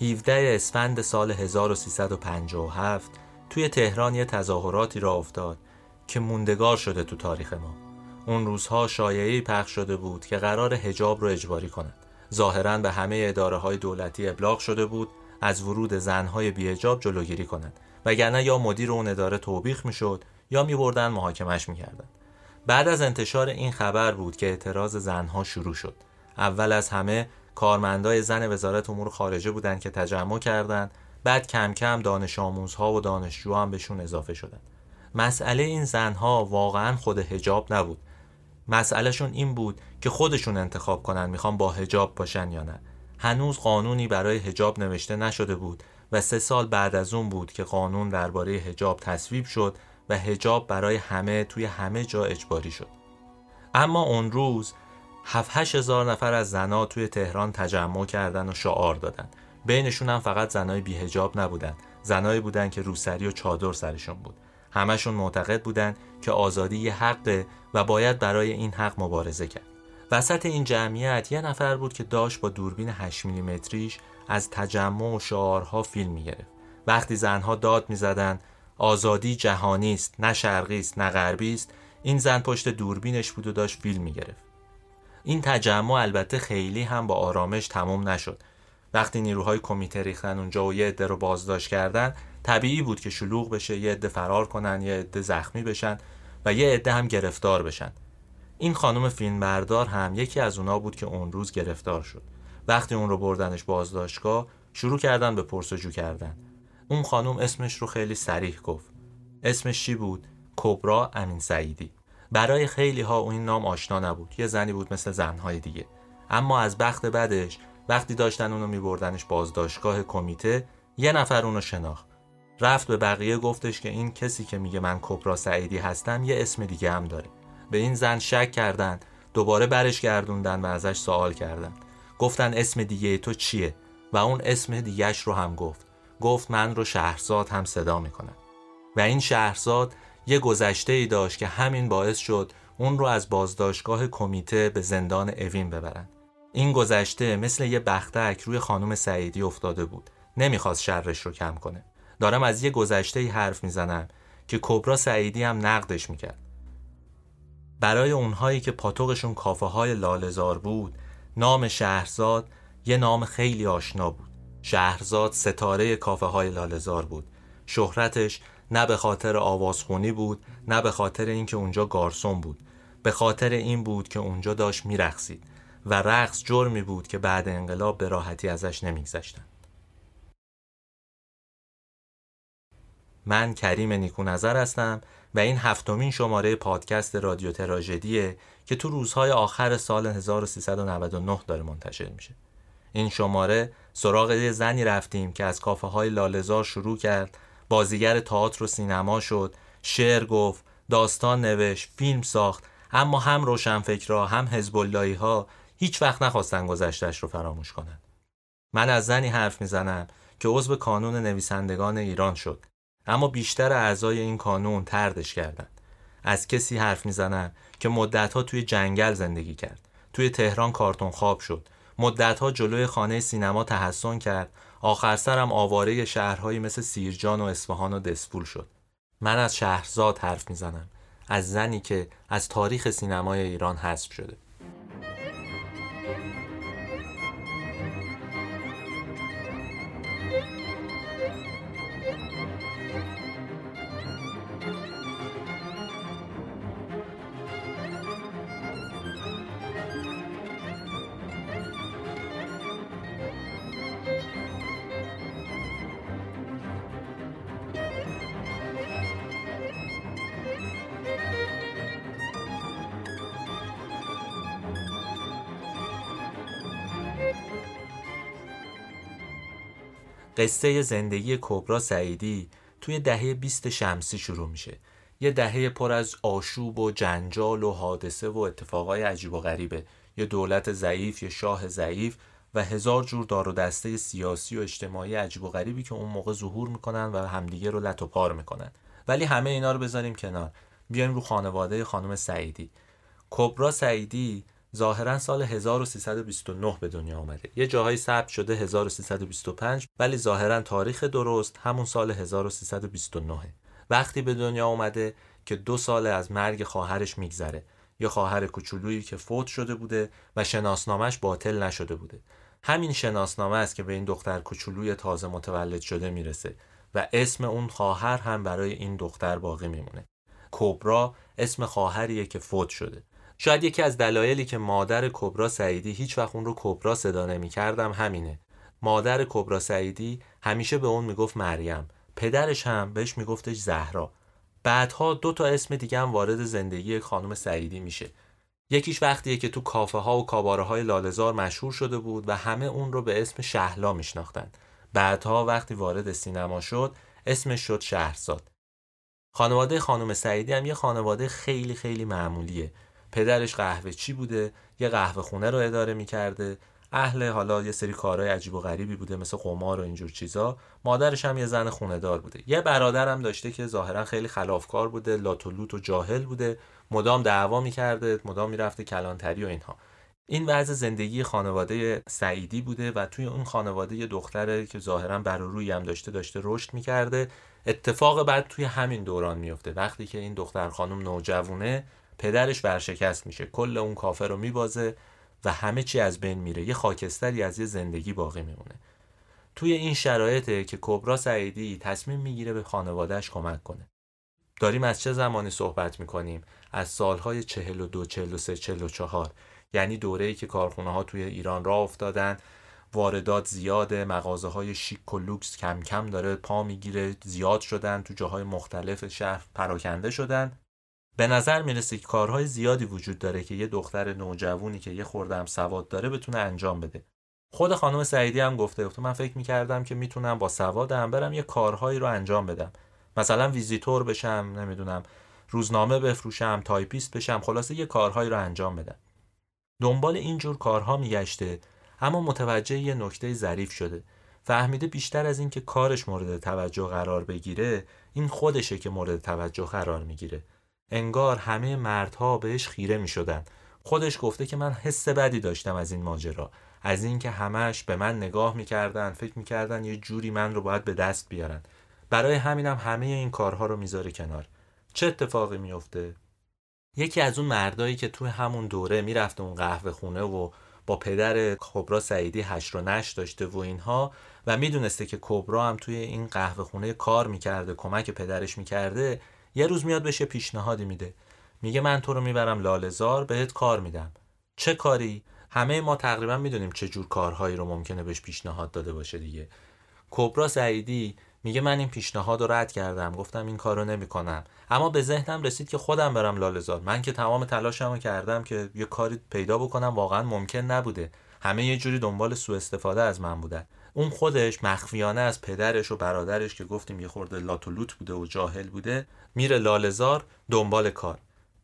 17 اسفند سال 1357 توی تهران یه تظاهراتی را افتاد که موندگار شده تو تاریخ ما. اون روزها شایعی پخش شده بود که قرار هجاب رو اجباری کنند ظاهرا به همه اداره های دولتی ابلاغ شده بود از ورود زنهای بیهجاب جلوگیری کنند وگرنه یا مدیر اون اداره توبیخ می‌شد یا میبردن محاکمش می‌کردند بعد از انتشار این خبر بود که اعتراض زنها شروع شد. اول از همه کارمندای زن وزارت امور خارجه بودند که تجمع کردند. بعد کم کم دانش آموزها و دانشجو هم بهشون اضافه شدند. مسئله این زنها واقعا خود هجاب نبود. مسئلهشون این بود که خودشون انتخاب کنن می‌خوان با هجاب باشن یا نه. هنوز قانونی برای هجاب نوشته نشده بود و سه سال بعد از اون بود که قانون درباره هجاب تصویب شد و هجاب برای همه توی همه جا اجباری شد. اما اون روز 7 هزار نفر از زنا توی تهران تجمع کردن و شعار دادن. بینشون هم فقط زنای بیهجاب نبودن. زنایی بودن که روسری و چادر سرشون بود. همشون معتقد بودن که آزادی یه حقه و باید برای این حق مبارزه کرد. وسط این جمعیت یه نفر بود که داشت با دوربین 8 میلیمتریش از تجمع و شعارها فیلم می‌گرفت. وقتی زنها داد می‌زدن آزادی جهانی است نه شرقی است نه غربی است. این زن پشت دوربینش بود و داشت فیلم می‌گرفت. تجمع البته خیلی هم با آرامش تموم نشد. وقتی نیروهای کمیته ریختن اونجا و یه عده رو بازداشت کردن طبیعی بود که شلوغ بشه یه عده فرار کنن یه عده زخمی بشن و یه عده هم گرفتار بشن. این خانم فیلمبردار هم یکی از اونا بود که اون روز گرفتار شد. وقتی اون رو بردنش بازداشتگاه شروع کردن به پرسجو کردن. اون خانم اسمش رو خیلی سریح گفت. اسمش چی بود؟ کبرا امین سعیدی. برای خیلی ها اون نام آشنا نبود. یه زنی بود مثل زنهای دیگه. اما از بخت بدش وقتی داشتن اونو میبردنش بازداشتگاه کمیته یه نفر اونو شناخت. رفت به بقیه گفتش که این کسی که میگه من کبرا سعیدی هستم یه اسم دیگه هم داره. به این زن شک کردن دوباره برش گردوندن و ازش سوال کردن. گفتن اسم دیگه تو چیه؟ و اون اسم دیگهش رو هم گفت. گفت من رو شهرزاد هم صدا می‌کنم. و این شهرزاد یه گذشته ای داشت که همین باعث شد اون رو از بازداشتگاه کمیته به زندان اوین ببرن. این گذشته مثل یه بختک روی خانم سعیدی افتاده بود. نمی‌خواست شرش رو کم کنه. دارم از یه گذشته ای حرف می‌زنم که کبرا سعیدی هم نقدش می‌کرد. برای اونهایی که پاتوقشون کافه های لالزار بود نام شهرزاد یه نام خیلی آشنا بود. شهرزاد ستاره کافه های لالزار بود. شهرتش نه به خاطر آوازخونی بود نه به خاطر اینکه اونجا گارسون بود. به خاطر این بود که اونجا داشت میرقصید و رقص جرمی بود که بعد انقلاب به راحتی ازش نمیگذشتن. من کریم نیکو نظر هستم و این هفتمین شماره پادکست رادیو تراژدیه که تو روزهای آخر سال 1399 داره منتشر میشه. این شماره سراغ یه زنی رفتیم که از کافه های لالزار شروع کرد بازیگر تئاتر و سینما شد. شعر گفت داستان نوشت فیلم ساخت اما هم روشنفکرها هم حزب ها هیچ وقت نخواستن گذشتش رو فراموش کنند من از زنی حرف می‌زنم که عضو کانون نویسندگان ایران شد. اما بیشتر اعضای این کانون تردش کردند از کسی حرف می‌زنم که مدتها توی جنگل زندگی کرد. توی تهران کارتون خواب شد. مدتها جلوی خانه سینما تحسن کرد. آخر سرم آواره شهرهایی مثل سیرجان و اصفهان و دسپول شد. من از شهرزاد حرف می‌زنم. از زنی که از تاریخ سینمای ایران حذف شده. قصه زندگی کبرا سعیدی توی دهه 20 شمسی شروع میشه. یه دهه پر از آشوب و جنجال و حادثه و اتفاقای عجیب و غریبه. یه دولت ضعیف یه شاه ضعیف و هزار جور دار و دسته سیاسی و اجتماعی عجیب و غریبی که اون موقع ظهور می‌کنن و همدیگه رو لط و پار می‌کنن. ولی همه اینا رو بذاریم کنار. بیایم رو خانواده خانم سعیدی. کبرا سعیدی ظاهرا سال 1329 به دنیا آمده. یه جاهایی ثبت شده 1325 ولی ظاهرا تاریخ درست همون سال 1329 وقتی به دنیا آمده که دو سال از مرگ خواهرش میگذره یا خواهر کوچولویی که فوت شده بوده و شناسنامش باطل نشده بوده. همین شناسنامه است که به این دختر کوچولوی تازه متولد شده می‌رسه و اسم اون خواهر هم برای این دختر باقی میمونه. کبرا اسم خواهریه که فوت شده. شاید یکی از دلایلی که مادر کبرا سعیدی هیچ وقت اون رو کبرا صدا نمی کردم همینه. مادر کبرا سعیدی همیشه به اون می‌گفت مریم پدرش هم بهش میگفتش زهرا. بعدها دو تا اسم دیگه هم وارد زندگی خانم سعیدی میشه. یکیش وقتیه که تو کافه ها و کاباره های لالزار مشهور شده بود و همه اون رو به اسم شهلا میشناختن. بعدها وقتی وارد سینما شد اسمش شد شهرزاد. خانواده خانم سعیدی هم یه خانواده خیلی خیلی معمولیه. پدرش قهوه چی بوده؟ یه قهوه خونه رو اداره می‌کرده. اهل حالا یه سری کارهای عجیب و غریبی بوده مثل قمار و اینجور چیزا. مادرش هم یه زن خونه دار بوده. یه برادرم داشته که ظاهرا خیلی خلافکار بوده لات و لوت و جاهل بوده. مدام دعوا می‌کرده مدام می‌رفته کلانتری و اینها. این وضع زندگی خانواده سعیدی بوده و توی اون خانواده یه دختره که ظاهرا بر روی هم داشته داشته رشد می‌کرده. اتفاق بعد توی همین دوران میفته وقتی که این دختر خانم نوجوونه پدرش ورشکست میشه. کل اون کافه رو میبازه و همه چی از بین میره. یه خاکستری از یه زندگی باقی میمونه. توی این شرایطه که کبرا سعیدی تصمیم می‌گیره به خانوادهش کمک کنه. داریم از چه زمانی صحبت می‌کنیم؟ از سالهای 42 43 44 یعنی دوره‌ای که کارخونه ها توی ایران راه افتادن. واردات زیاده مغازه های شیک و لوکس کم کم داره پا می‌گیره. زیاد شدن تو جاهای مختلف شهر پراکنده شدن. به نظر می‌رسه که کارهای زیادی وجود داره که یه دختر نوجوونی که یه خوردم سواد داره بتونه انجام بده. خود خانم سعیدی هم گفته گفته من فکر می‌کردم که می‌تونم با سوادم برم یه کارهایی رو انجام بدم. مثلا ویزیتور بشم نمی‌دونم روزنامه بفروشم تایپیست بشم خلاصه یه کارهایی رو انجام بدم. دنبال اینجور کارها میگشته اما متوجه یه نکته ظریف شده. فهمیده بیشتر از اینکه کارش مورد توجه قرار بگیره این خودشه که مورد توجه قرار می‌گیره. انگار همه مردها بهش خیره می شدن. خودش گفته که من حس بدی داشتم از این ماجرا. از اینکه همش به من نگاه می‌کردن فکر می‌کردن یه جوری من رو باید به دست بیارن. برای همینم همه این کارها رو می‌ذاره کنار. چه اتفاقی میفته یکی از اون مردایی که توی همون دوره می‌رفته اون قهوه خونه و با پدر کبرا سعیدی هشت و نش داشته و اینها و می‌دونسته که کبرا هم توی این قهوه خونه کار می‌کرده کمک پدرش می‌کرده یه روز میاد بشه پیشنهادی میده. میگه من تو رو می‌برم لالزار بهت کار میدم. چه کاری؟ همه ما تقریبا می‌دونیم چه جور کارهایی رو ممکنه بهش پیشنهاد داده باشه دیگه. کبرا سعیدی میگه من این پیشنهاد رو رد کردم. گفتم این کارو نمی‌کنم. اما به ذهنم رسید که خودم برم لالزار من که تمام تلاشمو کردم که یه کاری پیدا بکنم واقعا ممکن نبوده. همه یه جوری دنبال سوء استفاده از من بودن. اون خودش مخفیانه از پدرش و برادرش که گفتیم یه خورده لاتولوت بوده و جاهل بوده میره لالزار دنبال کار.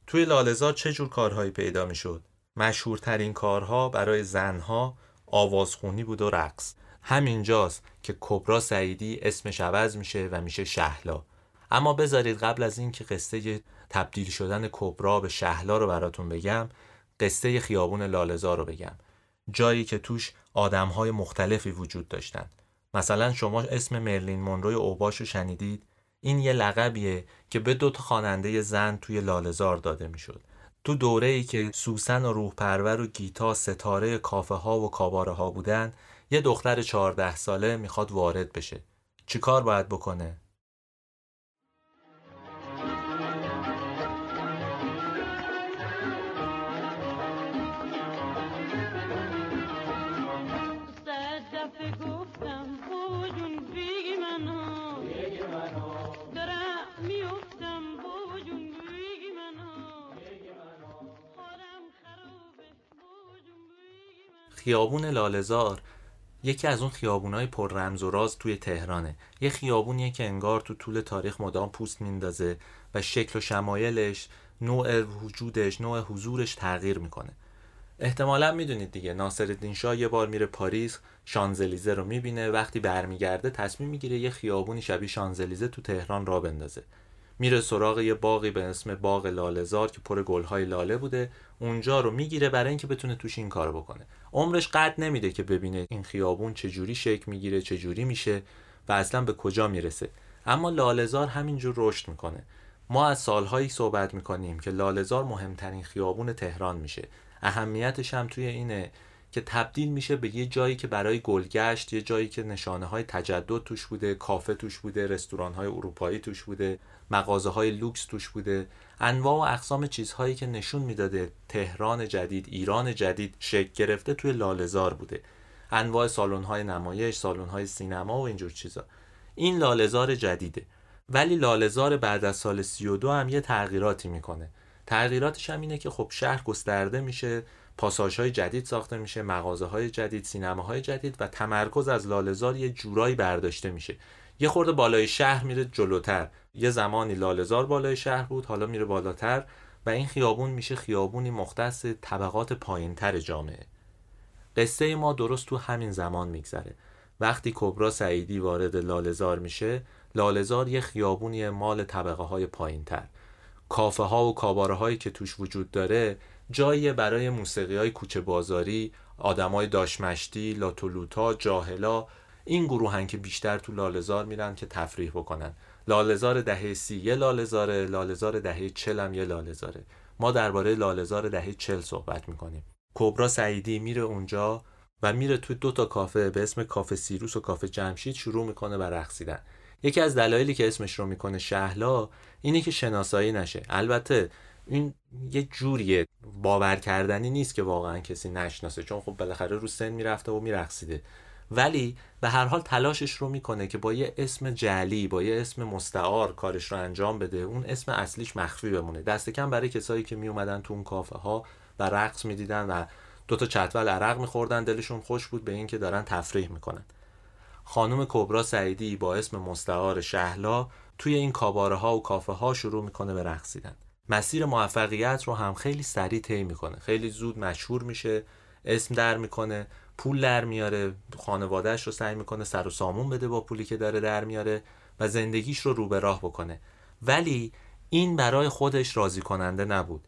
توی لالزار چه جور کارهایی پیدا می‌شد؟ مشهورترین کارها برای زنها آوازخونی بود و رقص. همینجاست که کبرا سعیدی اسمش عوض میشه و میشه شهلا. اما بذارید قبل از اینکه قصه تبدیل شدن کبرا به شهلا رو براتون بگم قصه خیابون لالزار رو بگم. جایی که توش آدمهای مختلفی وجود داشتن. مثلا شما اسم مرلین مونروی اوباش رو شنیدید؟ این یه لقبیه که به دو تا خواننده زن توی لالزار داده می‌شد. تو دوره ای که سوسن و روح پرور و گیتا ستاره کافه ها و کاباره ها بودن یه دختر چهارده ساله می‌خواد وارد بشه. چیکار باید بکنه؟ خیابون لالزار یکی از اون خیابونای پر رمز و راز توی تهرانه. یه خیابونیه که انگار تو طول تاریخ مدام پوست میندازه و شکل و شمایلش نوع وجودش نوع حضورش تغییر می‌کنه. احتمالا می‌دونید دیگه ناصرالدین شاه یه بار میره پاریس شانزلیزه رو می‌بینه وقتی برمیگرده تصمیم می‌گیره یه خیابونی شبیه شانزلیزه تو تهران را بندازه. میره سراغ یه باقی به اسم باغ لالزار که پر گلهای لاله بوده. اونجا رو می‌گیره برای اینکه بتونه توش این کارو بکنه. عمرش قد نمیده که ببینه این خیابون چجوری شکل می‌گیره چجوری میشه و اصلا به کجا می‌رسه. اما لالزار همینجور رشد می‌کنه. ما از سالهایی صحبت می‌کنیم که لالزار مهمترین خیابون تهران میشه. اهمیتش هم توی اینه که تبدیل میشه به یه جایی که برای گلگشت یه جایی که نشانه های تجدد توش بوده کافه توش بوده رستوران های اروپایی توش بوده مغازه های لوکس توش بوده. انواع و اقسام چیزهایی که نشون می‌داده تهران جدید ایران جدید شکل گرفته توی لالزار بوده. انواع سالن های نمایش سالن های سینما و اینجور چیزا. این لالزار جدیده. ولی لالزار بعد از سال 32 هم یه تغییراتی می‌کنه. تغییراتش هم اینه که خب شهر گسترده میشه پاساژ های جدید ساخته میشه مغازه های جدید سینما جدید و تمرکز از لالزار یه جورایی برداشته میشه. یه خورده بالای شهر میره جلوتر. یه زمانی لالزار بالای شهر بود حالا میره بالاتر و این خیابون میشه خیابونی مختص طبقات پایینتر جامعه. قصه ما درست تو همین زمان میگذره. وقتی کبرا سعیدی وارد لالزار میشه لالزار یه خیابونی مال طبقه های پایینتر. کافه ها و کاباره هایی که توش وجود داره جایی برای موسیقی های کوچه بازاری آدمای داشمشتی لاتولوتا جاهلا این گروهن که بیشتر تو لالزار میرن که تفریح بکنن. لالزار دهه سی یه لالزاره لالزار دهه چل هم یه لالزاره ما درباره لالزار دهه چل صحبت می‌کنیم. کبرا سعیدی میره اونجا و میره توی دو تا کافه به اسم کافه سیروس و کافه جمشید شروع می‌کنه و رقصیدن یکی از دلایلی که اسمش رو می‌کنه شهلا اینه که شناسایی نشه. البته این یه جوریه. باور کردنی نیست که واقعا کسی نشناسه. چون خب بالاخره رو سن می‌رفته و میرقصیده. ولی به هر حال تلاشش رو می‌کنه که با یه اسم جلی با یه اسم مستعار کارش رو انجام بده. اون اسم اصلیش مخفی بمونه. دست کم برای کسایی که میومدن تو اون کافه ها و رقص می‌دیدن و دو تا چتول عرق میخوردن دلشون خوش بود به اینکه دارن تفریح می‌کنن. خانم کبرا سعیدی با اسم مستعار شهلا توی این کاباره ها و کافه ها شروع می‌کنه به رقصیدن مسیر موفقیت رو هم خیلی سریع طی می‌کنه. خیلی زود مشهور میشه اسم در می‌کنه. پول در میاره خانوادهش رو سعی می‌کنه سر و سامون بده با پولی که داره در میاره و زندگیش رو رو به راه بکنه. ولی این برای خودش راضی کننده نبود.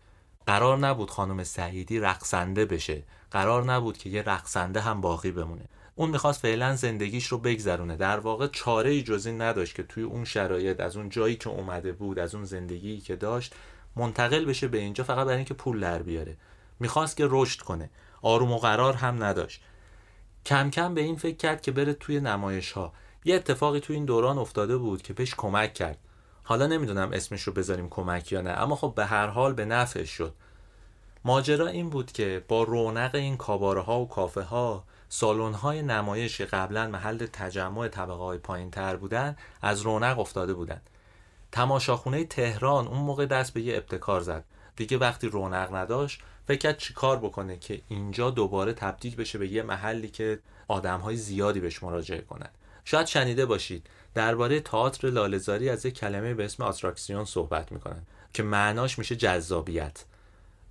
قرار نبود خانم سعیدی رقصنده بشه. قرار نبود که یه رقصنده هم باقی بمونه. اون می‌خواست فعلا زندگیش رو بگذرونه. در واقع چاره ای جز این نداشت که توی اون شرایط از اون جایی که اومده بود از اون زندگی که داشت منتقل بشه به اینجا فقط برای اینکه پول در بیاره. می‌خواست که رشد کنه. آروم و قرار هم نداشت. کم کم به این فکر کرد که بره توی نمایش ها یه اتفاقی توی این دوران افتاده بود که بهش کمک کرد. حالا نمی‌دونم اسمش رو بذاریم کمک یا نه اما خب به هر حال به نفعش شد. ماجرا این بود که با رونق این کاباره ها و کافه ها سالن های نمایش قبلا محل تجمع طبقه های پایین تر بودن از رونق افتاده بودن. تماشاخونه تهران اون موقع دست به یه ابتکار زد. دیگه وقتی رونق نداشت فکر کرد چیکار بکنه که اینجا دوباره تبدیل بشه به یه محلی که آدم های زیادی بهش مراجعه کنند شاید شنیده باشید درباره تئاتر لالزاری از یک کلمه به اسم آتراکسیون صحبت می‌کنن که معناش میشه جذابیت.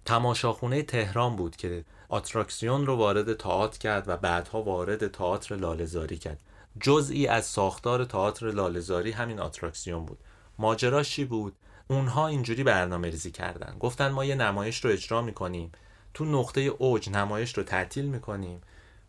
تماشاخونه تهران بود که آتراکسیون رو وارد تئاتر کرد و بعدها وارد تئاتر لالزاری کرد. جزئی از ساختار تئاتر لالزاری همین آتراکسیون بود. ماجراش چی بود؟ اونها اینجوری برنامه ریزی کردن. گفتن ما یه نمایش رو اجرا می‌کنیم. تو نقطه اوج نمایش رو تعطیل می‌کنیم.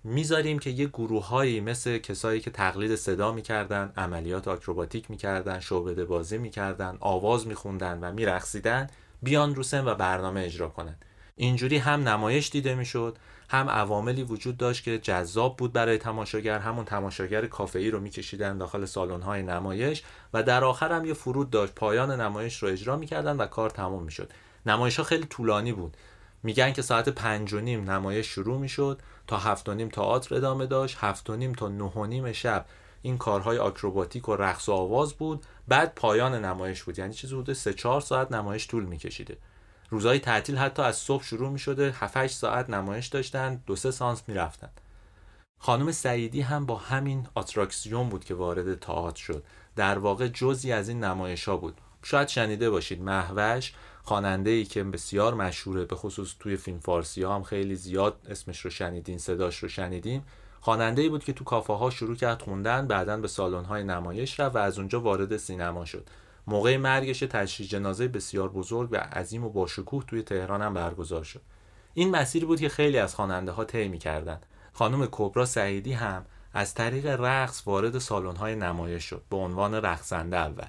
می‌ذاریم که یه گروههایی مثل کسایی که تقلید صدا می‌کردن عملیات آکروباتیک می‌کردن شعبده بازی می‌کردن آواز میخوندن و میرقصیدن بیان رو سن و برنامه اجرا کنن. اینجوری هم نمایش دیده می‌شد. هم عواملی وجود داشت که جذاب بود برای تماشاگر همون تماشاگر کافه‌ای رو میکشیدن داخل سالن‌های نمایش و در آخر هم یه فرود داشت پایان نمایش رو اجرا می‌کردن و کار تموم می‌شد. نمایش ها خیلی طولانی بود. میگن که ساعت پنج و نیم نمایش شروع می‌شد تا هفت و نیم تئاتر ادامه داشت هفت و نیم تا نه و نیم شب. این کارهای آکروباتیک و رقص و آواز بود. بعد پایان نمایش بود. یعنی چیزی حدود سه چهار ساعت نمایش طول میکشیده. روزهای تعطیل حتی از صبح شروع می شده 7 ساعت نمایش داشتن. دو سه سانس می رفتن. خانم سعیدی هم با همین آتراکسیون بود که وارد تئاتر شد. در واقع جزی از این نمایش ها بود. شاید شنیده باشید محوش خواننده ای که بسیار مشهوره به خصوص توی فیلم فارسی ها هم خیلی زیاد اسمش رو شنیدین صداش رو شنیدیم خواننده ای بود که تو کافه ها شروع کرد خوندن بعدا به سالن های نمایش رفت و از اونجا وارد سینما شد. موقع مرگش تشییع جنازه بسیار بزرگ و عظیم و باشکوه توی تهران هم برگزار شد. این مسیری بود که خیلی از خواننده ها طی کردند خانم کبرا سعیدی هم از طریق رقص وارد سالن های نمایش شد به عنوان رقصنده اول.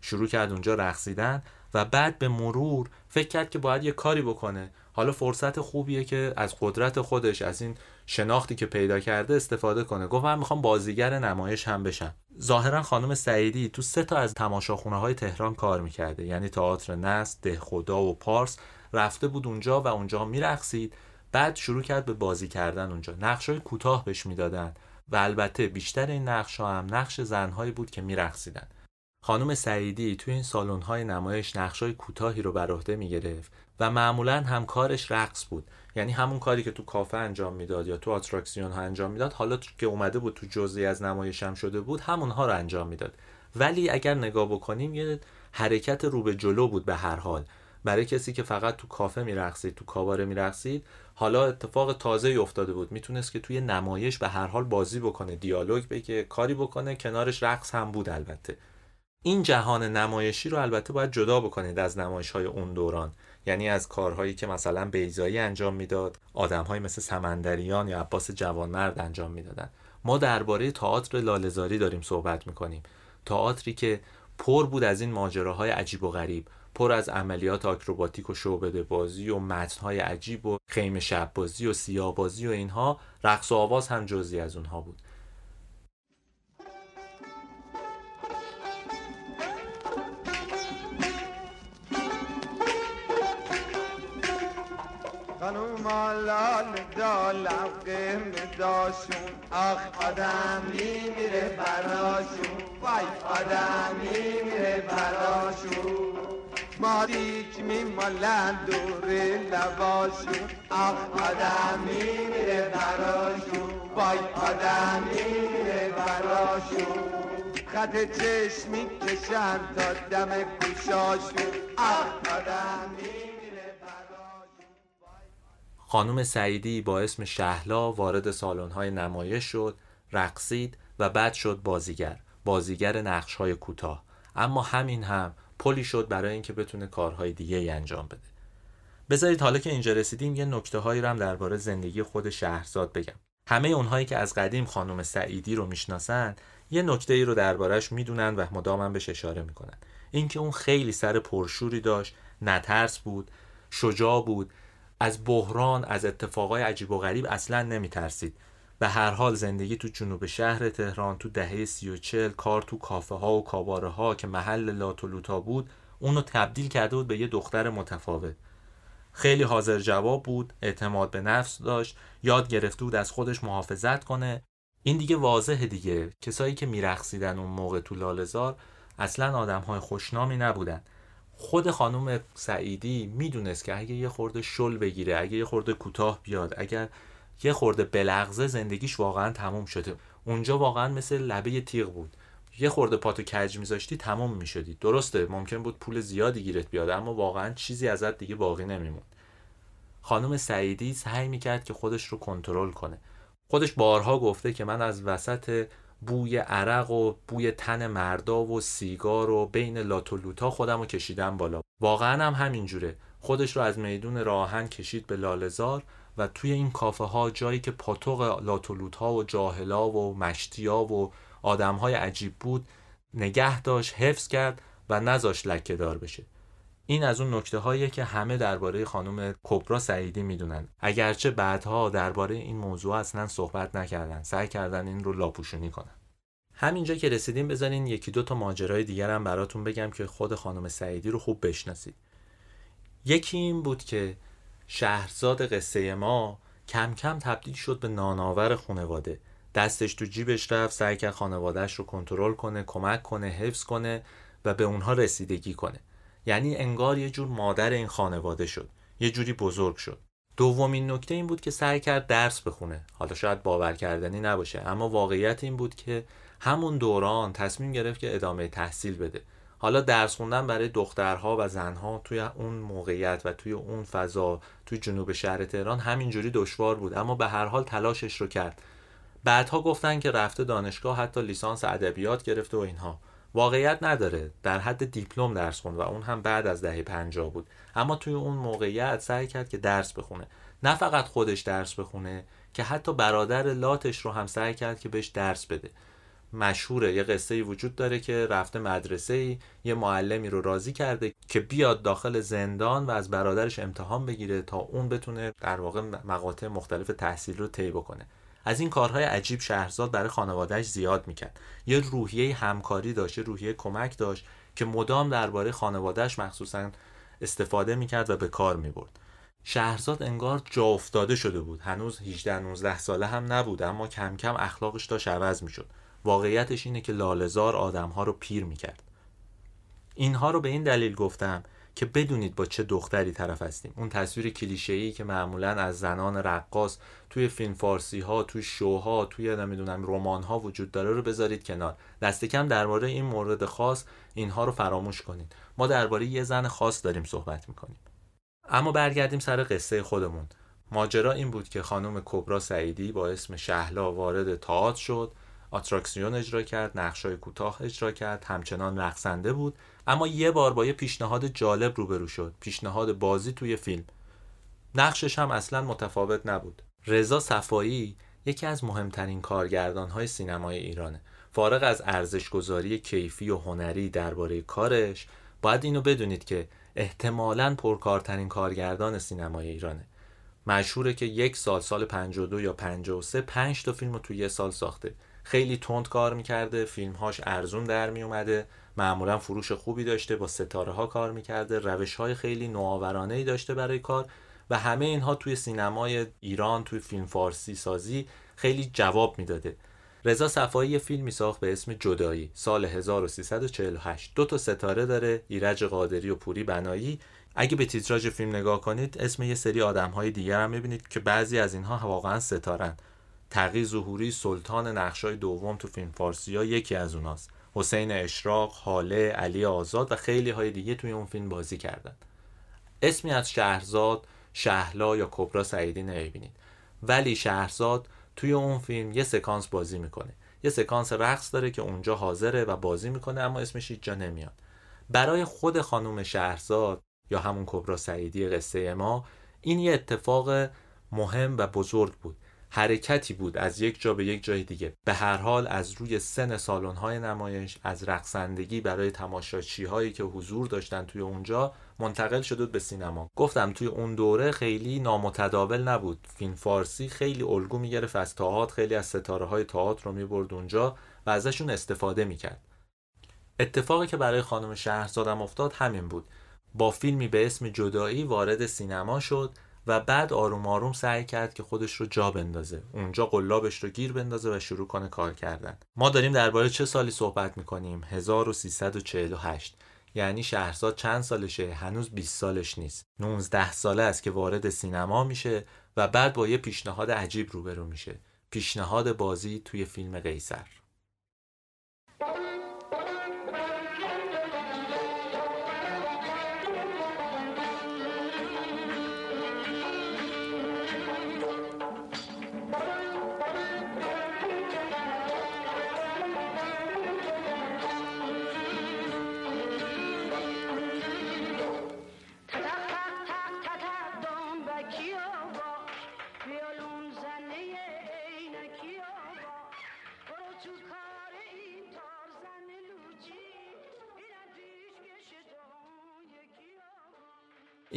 شروع کرد اونجا رقصیدن. و بعد به مرور فکر کرد که باید یه کاری بکنه. حالا فرصت خوبیه که از قدرت خودش از این شناختی که پیدا کرده استفاده کنه. گفت من می‌خوام بازیگر نمایش هم بشم. ظاهرا خانم سعیدی تو سه تا از تماشاخونه های تهران کار می‌کرده. یعنی تئاتر نست ده خدا و پارس. رفته بود اونجا و اونجا میرقصید. بعد شروع کرد به بازی کردن اونجا. نقشای کوتاه بهش می‌دادن و البته بیشتر این نقش ها هم نقش زنهایی بود که میرقصیدن. خانم سعیدی توی این سالن های نمایش نقش های کوتاهی رو بر عهده می‌گرفت و معمولا هم کارش رقص بود. یعنی همون کاری که تو کافه انجام می‌داد یا تو آتراکسیون ها انجام می‌داد حالا که اومده بود تو جزئی از نمایشم شده بود همونها رو انجام می‌داد. ولی اگر نگاه بکنیم یه حرکت رو به جلو بود به هر حال. برای کسی که فقط تو کافه میرقصید تو کاباره میرقصید حالا اتفاق تازه افتاده بود. می‌تونست که توی نمایش به هر حال بازی بکنه دیالوگ بگه کاری بکنه کنارش رقص هم بود البته. این جهان نمایشی رو البته باید جدا بکنید از نمایش های اون دوران. یعنی از کارهایی که مثلا بیزایی انجام می‌داد آدمهایی مثل سمندریان یا عباس جوانمرد انجام می‌دادن. ما درباره تئاتر لالزاری داریم صحبت می‌کنیم. تئاتری که پر بود از این ماجراهای عجیب و غریب. پر از عملیات آکروباتیک و شعبده بازی و متنهای عجیب و خیمه شب بازی و سیاه بازی و اینها. رقص و آواز هم جزی از اونها بود. مالان دالم قیم داشون آخ آدم میره براشون. وای آدم میره براشون. مادیک میمالن دور لباشون آخ آدم میره براشون. وای آدم میره براشون. خط چشمی کشن تا دم گوشاشون. آخ آدم میره خانم سعیدی با اسم شهلا وارد سالن‌های نمایش شد، رقصید و بعد شد بازیگر، بازیگر نقش‌های کوتاه. اما همین هم پلی شد برای اینکه بتونه کارهای دیگه ای انجام بده. بذارید حالا که اینجا رسیدیم یه نکته هایی رو هم درباره زندگی خود شهرزاد بگم. همه اونهایی که از قدیم خانم سعیدی رو می‌شناسن یه نکته ای رو دربارش می‌دونن و مدام بهش اشاره می‌کنن. اینکه اون خیلی سر پرشوری داشت، نترس بود، شجاع بود از بحران از اتفاقای عجیب و غریب اصلا نمی ترسید به هر حال زندگی تو جنوب شهر تهران تو دهه سی و چل کار تو کافه ها و کاباره ها که محل لاتولوتا بود اونو تبدیل کرده بود به یه دختر متفاوت. خیلی حاضر جواب بود اعتماد به نفس داشت یاد گرفته بود از خودش محافظت کنه. این دیگه واضحه دیگه. کسایی که میرقصیدن اون موقع تو لالزار اصلا آدم های خوشنامی نبودن. خود خانم سعیدی می‌دونست که اگه یه خورده شل بگیره اگه یه خورده کوتاه بیاد اگر یه خورده بلغزه زندگیش واقعا تموم شده. اونجا واقعا مثل لبه تیغ بود. یه خورده پاتو کج میذاشتی تموم می‌شدی. درسته ممکن بود پول زیادی گیرت بیاد اما واقعا چیزی ازت دیگه باقی نمیموند. خانم سعیدی سعی می‌کرد که خودش رو کنترل کنه. خودش بارها گفته که من از وسط بوی عرق و بوی تن مردا و سیگار و بین لاتولوتا خودم رو کشیدم بالا. واقعا هم همینجوره. خودش رو از میدون راهن کشید به لالزار و توی این کافه ها جایی که پاتوق لاتولوت ها و جاهلا و مشتیا و آدم های عجیب بود نگه داشت حفظ کرد و نذاش لکه دار بشه. این از اون نکته هایی که همه درباره خانم کبرا سعیدی می‌دونن. اگرچه بعدها درباره این موضوع اصلا صحبت نکردن سعی کردن این رو لاپوشونی کنن. همینجا که رسیدیم بذارین یکی دو تا ماجرای دیگر هم براتون بگم که خود خانم سعیدی رو خوب بشناسید. یکی این بود که شهرزاد قصه ما کم کم تبدیل شد به نانآور خانواده. دستش تو جیبش رفت سعی کرد خانوادهش رو کنترل کنه کمک کنه حفظ کنه و به اونها رسیدگی کنه. یعنی انگار یه جور مادر این خانواده شد. یه جوری بزرگ شد. دومین نکته این بود که سعی کرد درس بخونه. حالا شاید باور کردنی نباشه اما واقعیت این بود که همون دوران تصمیم گرفت که ادامه تحصیل بده. حالا درس خوندن برای دخترها و زنها توی اون موقعیت و توی اون فضا توی جنوب شهر تهران همینجوری دشوار بود اما به هر حال تلاشش رو کرد. بعدها گفتن که رفته دانشگاه حتی لیسانس ادبیات گرفته و اینها. واقعیت نداره. در حد دیپلم درس خوند و اون هم بعد از دهه 50 بود. اما توی اون موقعیت سعی کرد که درس بخونه. نه فقط خودش درس بخونه که حتی برادر لاتش رو هم سعی کرد که بهش درس بده. مشهوره یه قصه وجود داره که رفته مدرسه ای یه معلمی رو راضی کرده که بیاد داخل زندان و از برادرش امتحان بگیره تا اون بتونه در واقع مقاطع مختلف تحصیل رو طی بکنه. از این کارهای عجیب شهرزاد برای خانوادهش زیاد می‌کرد. یه روحیه همکاری داشت یه روحیه کمک داشت که مدام درباره خانوادهش مخصوصا استفاده می‌کرد و به کار می‌برد. شهرزاد انگار جا افتاده شده بود. هنوز 18 19 ساله هم نبود اما کم کم اخلاقش داشت عوض می‌شد. واقعیتش اینه که لالزار آدمها رو پیر می‌کرد. اینها رو به این دلیل گفتم که بدونید با چه دختری طرف هستیم. اون تصویر کلیشه‌ای که معمولا از زنان رقاص توی فیلم فارسی ها توی شوها توی نمی‌دونم رمان ها وجود داره رو بذارید کنار. دست کم درباره این مورد خاص اینها رو فراموش کنید. ما درباره یه زن خاص داریم صحبت می‌کنیم. اما برگردیم سر قصه خودمون. ماجرا این بود که خانم کبرا سعیدی با اسم شهلا وارد تئاتر شد آتراکسیون اجرا کرد نقشای کوتاه اجرا کرد همچنان رقصنده بود. اما یه بار با یه پیشنهاد جالب روبرو شد. پیشنهاد بازی توی فیلم. نقشش هم اصلا متفاوت نبود. رضا صفایی یکی از مهمترین کارگردانهای سینمای ایرانه. فارغ از ارزشگذاری کیفی و هنری درباره کارش باید اینو بدونید که احتمالا پرکارترین کارگردان سینمای ایرانه. مشهوره که یک سال سال 52 یا 53 پنج تا فیلم رو توی یه سال ساخته. خیلی تند کار می‌کرده فیلمهاش ارزون در میومده معمولا فروش خوبی داشته با ستاره ها کار می‌کرده روش های خیلی نوآورانه ای داشته برای کار و همه اینها توی سینمای ایران توی فیلم فارسی سازی خیلی جواب می‌داده. رضا صفایی فیلمی ساخت به اسم جدایی سال 1348 دو تا ستاره داره ایرج قادری و پوری بنایی. اگه به تیتراژ فیلم نگاه کنید اسم یه سری آدم های دیگر هم می‌بینید که بعضی از اینها واقعا ستارن. تقی ظهوری سلطان نقشای دوم تو فیلم فارسی ها یکی از اوناست. حسین اشراق، حاله، علی آزاد و خیلی های دیگه توی اون فیلم بازی کردن. اسمی از شهرزاد، شهلا یا کبرا سعیدی نمی‌بینید. ولی شهرزاد توی اون فیلم یه سکانس بازی می‌کنه. یه سکانس رقص داره که اونجا حاضره و بازی می‌کنه اما اسمش هیچ نمیاد. برای خود خانم شهرزاد یا همون کبرا سعیدی قصه ما این یه اتفاق مهم و بزرگ بود. حرکتی بود از یک جا به یک جای دیگه. به هر حال از روی سن سالن های نمایش از رقصندگی برای تماشاچی هایی که حضور داشتن توی اونجا منتقل شده به سینما. گفتم توی اون دوره خیلی نامتداول نبود. فیلم فارسی خیلی الگو می‌گرفت از تئاتر خیلی از ستاره های تئاتر رو می‌برد اونجا و ازشون استفاده می‌کرد. اتفاقی که برای خانم شهرزادم افتاد همین بود. با فیلمی به اسم جدایی وارد سینما شد و بعد آروم آروم سعی کرد که خودش رو جا بندازه. اونجا قلابش رو گیر بندازه و شروع کنه کار کردن. ما داریم درباره چه سالی صحبت می‌کنیم؟ 1348 یعنی شهرزاد چند سالشه؟ هنوز 20 سالش نیست. 19 ساله است که وارد سینما میشه و بعد با یه پیشنهاد عجیب روبرو میشه. پیشنهاد بازی توی فیلم قیصر.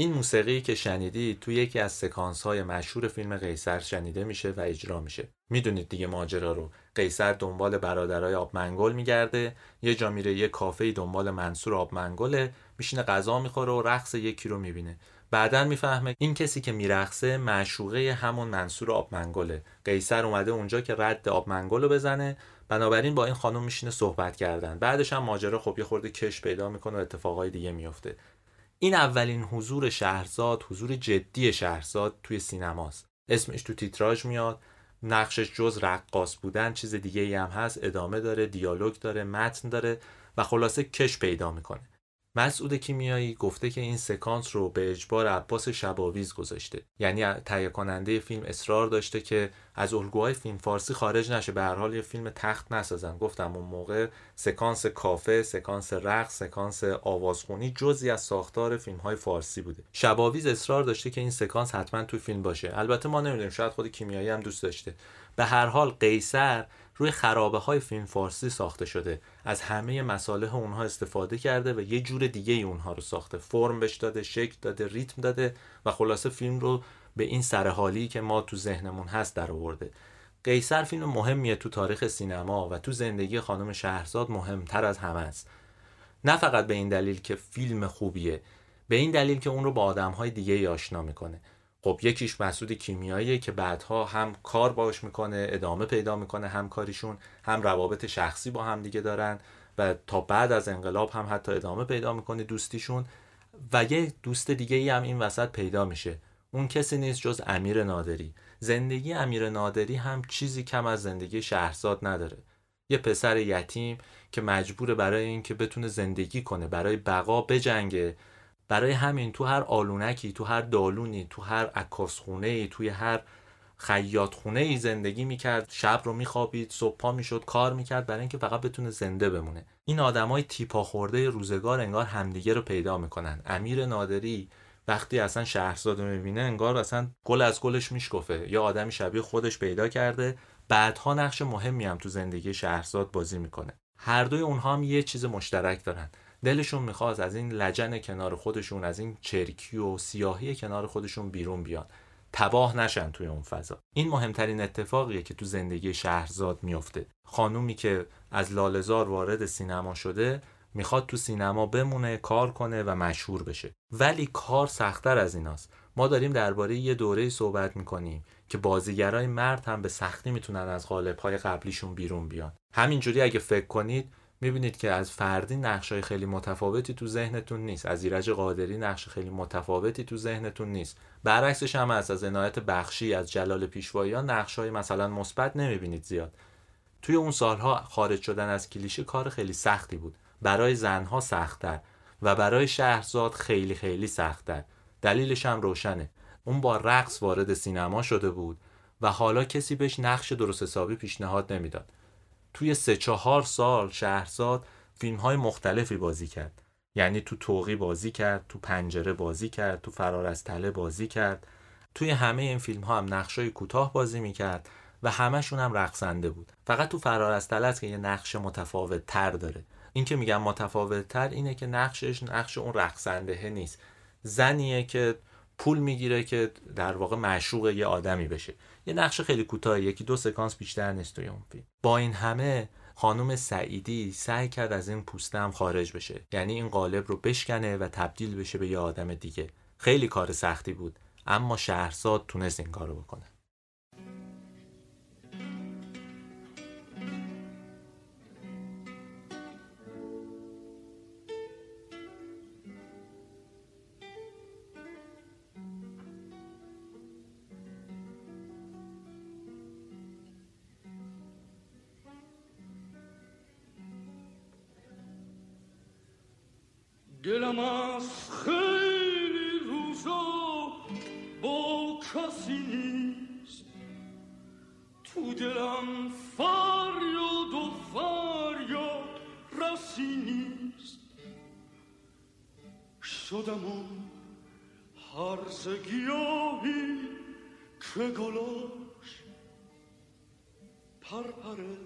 این موسیقی که شنیدید تو یکی از سکانس های مشهور فیلم قیصر شنیده میشه و اجرا میشه. می‌دونید دیگه ماجرا رو. قیصر دنبال برادرای آبمنگل میگرده. یه جا میره یه کافه دنبال منصور آبمنگله. میشینه غذا می‌خوره و رقص یکی رو می‌بینه. بعدا می‌فهمه این کسی که میرقصه معشوقه همون منصور آبمنگله. قیصر اومده اونجا که رد آبمنگل رو بزنه. بنابراین با این خانم میشینه صحبت کردن. بعدش هم ماجرا خب یه خورده کش پیدا می‌کنه و اتفاقای دیگه میفته این اولین حضور شهرزاد حضور جدی شهرزاد توی سینماست. اسمش تو تیتراژ میاد نقشش جز رقاص بودن چیز دیگه ای هم هست ادامه داره دیالوگ داره متن داره و خلاصه کش پیدا می‌کنه. مسعود کیمیایی گفته که این سکانس رو به اجبار عباس شباویز گذاشته. یعنی تهیه کننده فیلم اصرار داشته که از الگوهای فیلم فارسی خارج نشه. به هر حال یه فیلم تخت نسازن. گفتم اون موقع سکانس کافه سکانس رقص سکانس آوازخونی جزی از ساختار فیلم های فارسی بوده. شباویز اصرار داشته که این سکانس حتما توی فیلم باشه. البته ما نمی‌دونیم شاید خود کیمیایی هم دوست داشته. به هر حال قیصر روی خرابه های فیلم فارسی ساخته شده. از همه مساله اونها استفاده کرده و یه جور دیگه ای اونها رو ساخته. فرم بهش داده شکل داده ریتم داده و خلاصه فیلم رو به این سرحالی که ما تو ذهنمون هست در آورده. قیصر فیلم مهمیه تو تاریخ سینما و تو زندگی خانم شهرزاد مهمتر از همه است. نه فقط به این دلیل که فیلم خوبیه به این دلیل که اون رو با آدمهای دیگه آشنا می‌کنه. خب یکیش مسعود کیمیاییه که بعدها هم کار باش می‌کنه ادامه پیدا می‌کنه همکاریشون هم روابط شخصی با هم دیگه دارن و تا بعد از انقلاب هم حتی ادامه پیدا می‌کنه دوستیشون و یه دوست دیگه ای هم این وسط پیدا میشه. اون کسی نیست جز امیر نادری. زندگی امیر نادری هم چیزی کم از زندگی شهرزاد نداره. یه پسر یتیم که مجبور برای اینکه بتونه زندگی کنه برای بقا بجنگه برای همین تو هر آلونکی تو هر دالونی تو هر عکاسخونه ای توی هر خیاط خونه ای زندگی می‌کرد. شب رو میخوابید صبح پا می‌شد کار می‌کرد برای اینکه فقط بتونه زنده بمونه. این آدمای تیپا خورده روزگار انگار همدیگه رو پیدا می‌کنن. امیر نادری وقتی اصلا شهرزاد رو می‌بینه انگار اصلا گل از گلش میشکفه. یا آدمی شبیه خودش پیدا کرده. بعدها نقش مهمی هم تو زندگی شهرزاد بازی می‌کنه. هر دوی اونها هم یه چیز مشترک دارن. دلشون می‌خواست از این لجن کنار خودشون از این چرکی و سیاهی کنار خودشون بیرون بیان. تباه نشن توی اون فضا. این مهمترین اتفاقیه که تو زندگی شهرزاد میفته خانومی که از لالزار وارد سینما شده می‌خواد تو سینما بمونه کار کنه و مشهور بشه. ولی کار سختتر از ایناست. ما داریم درباره یه دوره صحبت می‌کنیم که بازیگرای مرد هم به سختی می‌تونن از قالب‌های قبلیشون بیرون بیان. همینجوری اگه فکر کنید می‌بینید که از فردی نقشای خیلی متفاوتی تو ذهنتون نیست. از ایرج قادری نقش خیلی متفاوتی تو ذهنتون نیست. برعکسش هم از از عنایت بخشی از جلال پیشواییان نقشای مثلا مثبت نمی‌بینید زیاد. توی اون سالها خارج شدن از کلیشه کار خیلی سختی بود. برای زنها سختتر و برای شهرزاد خیلی خیلی سختتر. دلیلش هم روشنه. اون با رقص وارد سینما شده بود و حالا کسی بهش نقش درست حسابی پیشنهاد نمی‌داد. توی سه چهار سال شهرزاد فیلم های مختلفی بازی کرد. یعنی تو توقی بازی کرد تو پنجره بازی کرد تو فرار از تله بازی کرد. توی همه این فیلم ها هم نقشای کوتاه بازی می‌کرد و همشون هم رقصنده بود. فقط تو فرار از تله است که یه نقش متفاوت تر داره. این که میگم متفاوت تر اینه که نقشش نقش اون رقصنده نیست. زنیه که پول می‌گیره که در واقع معشوق یه آدمی بشه. یه نقش خیلی کوتاه یکی دو سکانس بیشتر نیست توی اون فیلم. با این همه خانم سعیدی سعی کرد از این پوسته هم خارج بشه. یعنی این قالب رو بشکنه و تبدیل بشه به یه آدم دیگه. خیلی کار سختی بود اما شهرزاد تونست این کارو بکنه. دلم از خیلی روزا با کسی نیست تو دلم فریاد و فریاد رسی نیست شدم اون هرز گیاهی که گلاش پرپره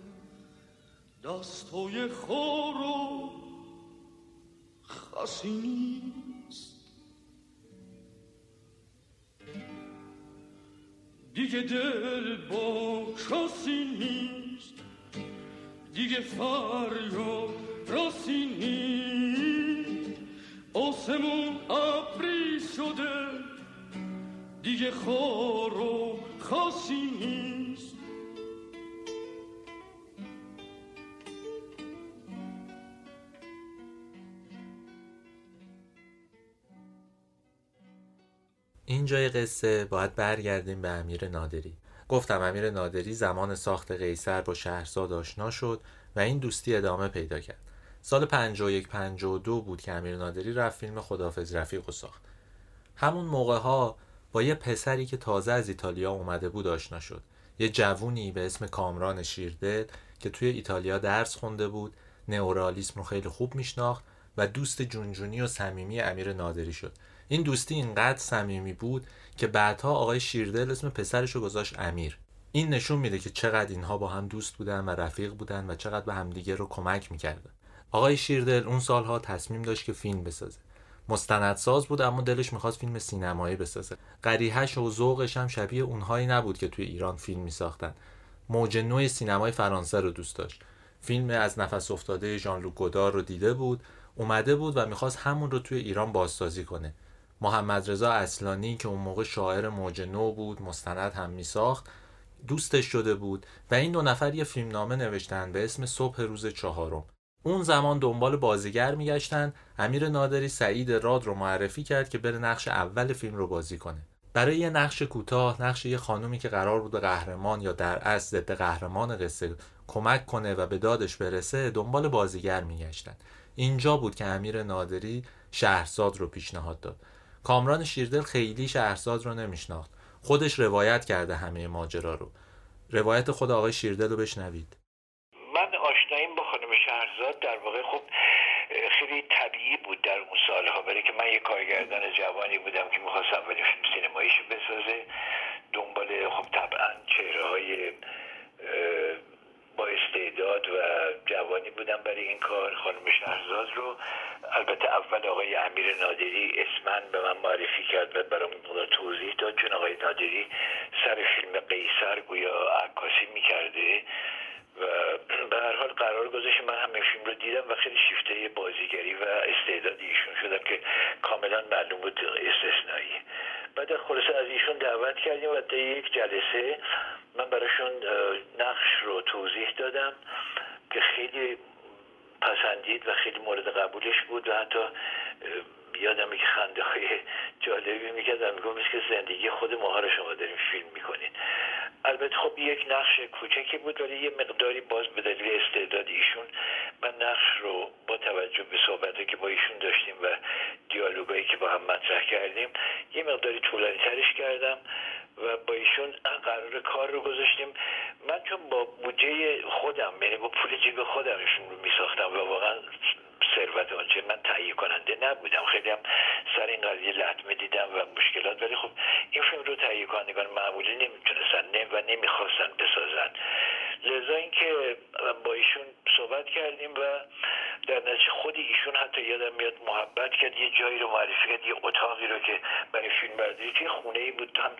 دستای خورو خاصی نیست دیگه دل با کسی نیست دیگه فریاد راسی نیست آسمون ابری شده دیگه خار و خاصی نیست اینجای قصه باید برگردیم به امیر نادری. گفتم امیر نادری زمان ساخت قیصر با شهرزاد آشنا شد و این دوستی ادامه پیدا کرد. سال 51 52 بود که امیر نادری رفت فیلم خدافز رفیق رو ساخت. همون موقع ها با یه پسری که تازه از ایتالیا اومده بود آشنا شد. یه جوونی به اسم کامران شیردل که توی ایتالیا درس خونده بود نئورالیسم رو خیلی خوب میشناخت و دوست جونجونی و صمیمی امیر نادری شد. این دوستی اینقدر صمیمی بود که بعدها آقای شیردل اسم پسرش رو گذاشت امیر. این نشون میده که چقدر اینها با هم دوست بودن و رفیق بودن و چقدر به همدیگه رو کمک می‌کردن. آقای شیردل اون سالها تصمیم داشت که فیلم بسازه. مستندساز بود اما دلش می‌خواست فیلم سینمایی بسازه. قریحش و ذوقش هم شبیه اونهایی نبود که توی ایران فیلم میساختن. موج نوع سینمای فرانسه رو دوست داشت. فیلم از نفس افتاده ژان لوک گودار رو دیده بود اومده بود و می‌خواست همون رو توی ایران بازسازی کنه. محمد رضا اصلانی که اون موقع شاعر موج نو بود مستند هم میساخت دوستش شده بود و این دو نفر یه فیلمنامه نوشتن به اسم صبح روز چهارم. اون زمان دنبال بازیگر میگشتن. امیر نادری سعید راد رو معرفی کرد که بره نقش اول فیلم رو بازی کنه. برای یه نقش کوتاه نقش یه خانومی که قرار بود قهرمان یا در اصل ضد قهرمان قصه کمک کنه و به دادش برسه دنبال بازیگر میگشتن. اینجا بود که امیر نادری شهرزاد رو پیشنهاد داد. کامران شیردل خیلی شهرزاد رو نمیشناخت. خودش روایت کرده همه ماجرا رو. روایت خود آقای شیردل رو بشنوید. من آشناییم با خانم شهرزاد در واقع خب خیلی طبیعی بود در اون سالها. برای که من یه کارگردان جوانی بودم که می‌خواستم ولی فیلم سینماییشو بسازه. دنبال خب طبعا چهره های با استعداد و جوانی بودم برای این کار خانم شهرزاد رو. البته اول آقای امیر نادری اسمن به من معرفی کرد و برام توضیح داد چون آقای نادری سر فیلم قیصر گویا عکاسی می‌کرده. به هر حال قرار گذاشت من همین فیلم رو دیدم و خیلی شیفته بازیگری و استعدادی ایشون شدم که کاملا معلوم بود استثنایی. بعد خلاصه از ایشون دعوت کردیم و در یک جلسه من براشون نقش رو توضیح دادم که خیلی پسندید و خیلی مورد قبولش بود و حتی یادم که خنده های جالبی می‌کرد میگم که زندگی خود ماها رو شما داریم فیلم می‌کنین. البته خب یک نقش کوچکی بود ولی یه مقداری باز به دلیل استعداد ایشون من نقش رو با توجه به صحبتی که با ایشون داشتیم و دیالوگایی که با هم مطرح کردیم یه مقداری طولانی ترش کردم و با ایشون قرار کار رو گذاشتیم. من چون با بودجه خودم یعنی با پول جیب خودمشون رو میساختم و واقعا ثروت آنچه من تهیه کننده نبودم. خیلی هم سر این قضیه لطمه دیدم و مشکلات. ولی خب این فیلم رو تهیه کنندگان معمولی نمی‌تونستن و نمی‌خواستن بسازن. لذا اینکه با ایشون صحبت کردیم و در نتیجه خود ایشون حتی یادم میاد محبت کرد یه جایی رو معرفی کرد یه اتاقی رو که برای فیلم برداری که خونه ای بود هم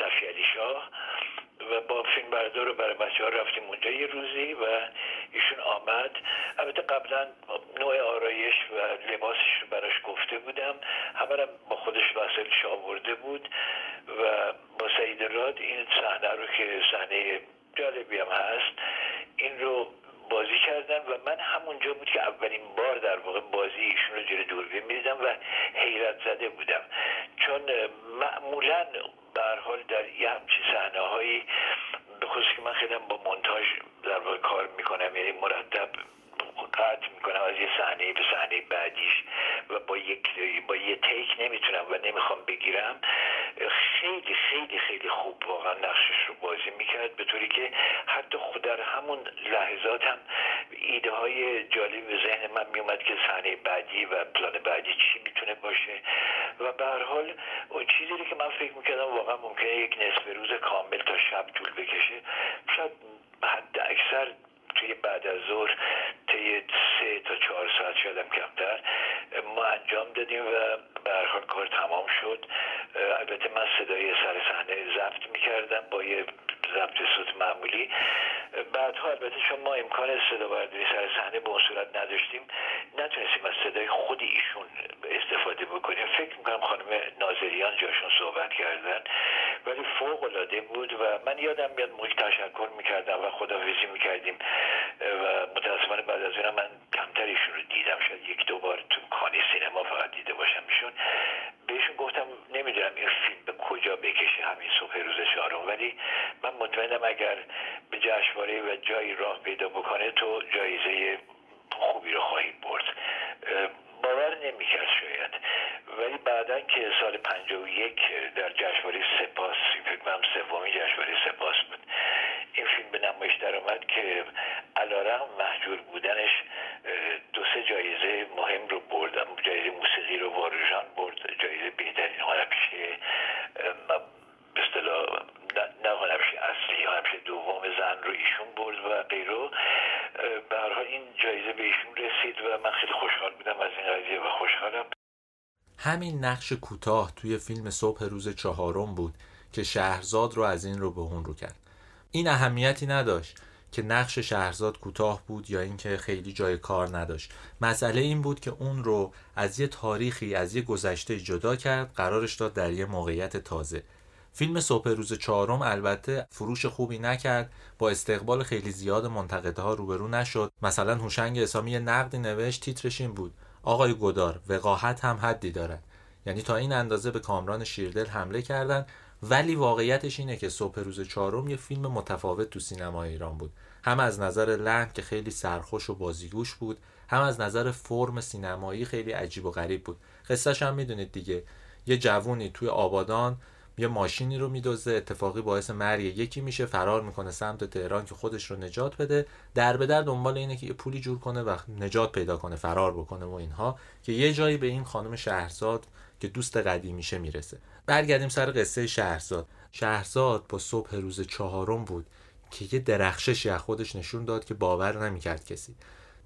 صفی علی شاه. و با فیلم بردار رو برای بچه ها رفتیم اونجا یه روزی و ایشون آمد. البته قبلا نوع آرایش و لباسش رو براش گفته بودم. همه با خودش وسایلش آورده بود و با سعید راد این صحنه رو که صحنه جالبی هم هست این رو بازی کردن و من همونجا بود که اولین بار در واقع بازی ایشون رو جلوی دوربین می‌دیدم و حیرت زده بودم. چون معمولا به حال در یه همچی صحنه هایی به که من خیلی با مونتاژ در واقع کار می‌کنم یعنی مرتب قطع می‌کنم از یه صحنه به صحنه بعدیش و با یک با یه تیک نمی‌تونم و نمی‌خوام بگیرم. خیلی خیلی خیلی خوب واقعا نقشش رو بازی می‌کرد به طوری که حتی خود در همون لحظات هم ایده های جالبی به ذهن من میومد که صحنه بعدی و پلان بعدی چی می‌تونه باشه. و به حال اون چیزی که من فکر می‌کردم واقعا ممکنه یک نصف روز کامل تا شب طول بکشه شاید حد اکثر توی بعد از ظهر طی سه تا چهار ساعت شدم کمتر ما انجام دادیم و به حال کار تمام شد. البته من صدای سر صحنه ضبط می‌کردم با یه ضبط صوت معمولی. بعدها البته چون ما امکان صدا برداری سر صحنه به صورت نداشتیم نتونستیم از صدای خود ایشون استفاده بکنیم. فکر می‌کنم خانم ناظریان جاشون صحبت کردن ولی فوق العاده بود و من یادم میاد موقع تشکر می‌کردم و خداحافظی می‌کردیم. و متاسفانه بعد از اون من کمتر ایشون رو دیدم شاید یک دو بار تو کانی سینما فقط دیده باشم ایشون. بهشون گفتم نمی‌دونم این فیلم کجا بکشه همین صبح روز چهارم. ولی من مطمئنم اگر به جشنواره و جایی راه پیدا بکنه تو جایزه خوبی رو خواهی برد. باور نمی‌کرد شاید. ولی بعدا که سال 51 در جشنواره سپاس فکر کنم سومین جشنواره سپاس بود. نمایش در آمد که علارغم محجور بودنش دو سه جایزه مهم رو بردم جایزه موسیقی رو واروژان برد جایزه بهترین هنرپیشه به اصطلاح نه هنرپیشه اصلی هنرپیشه دوم زن رو ایشون برد و غیره به این جایزه به ایشون رسید و من خیلی خوشحال بودم از این قضیه و خوشحالم. همین نقش کوتاه توی فیلم صبح روز چهارم بود که شهرزاد رو از این رو به اون رو کرد. این اهمیتی نداشت که نقش شهرزاد کوتاه بود یا اینکه خیلی جای کار نداشت. مسئله این بود که اون رو از یه تاریخی از یه گذشته جدا کرد قرارش داد در یه موقعیت تازه. فیلم صبح روز چهارم البته فروش خوبی نکرد با استقبال خیلی زیاد منتقدها روبرو نشد. مثلا هوشنگ اسامی نقدی نوشت تیترش این بود آقای گدار وقاحت هم حدی دارد. یعنی تا این اندازه به کامران شیردل حمله کردند ولی واقعیتش اینه که صبح روز چهارم یه فیلم متفاوت تو سینما ایران بود. هم از نظر لحن که خیلی سرخوش و بازیگوش بود هم از نظر فرم سینمایی خیلی عجیب و غریب بود. قصهش هم می‌دونید دیگه یه جوونی توی آبادان یه ماشینی رو میدوزه اتفاقی باعث مرگ یکی میشه فرار می‌کنه سمت تهران که خودش رو نجات بده. در به در دنبال اینه که یه پولی جور کنه و نجات پیدا کنه فرار بکنه و اینها که یه جایی به این خانم شهرزاد که دوست قدیمیشه می‌رسه. برگردیم سر قصه شهرزاد. شهرزاد با صبح روز چهارم بود که یه درخششی از خودش نشون داد که باور نمی‌کرد کسی.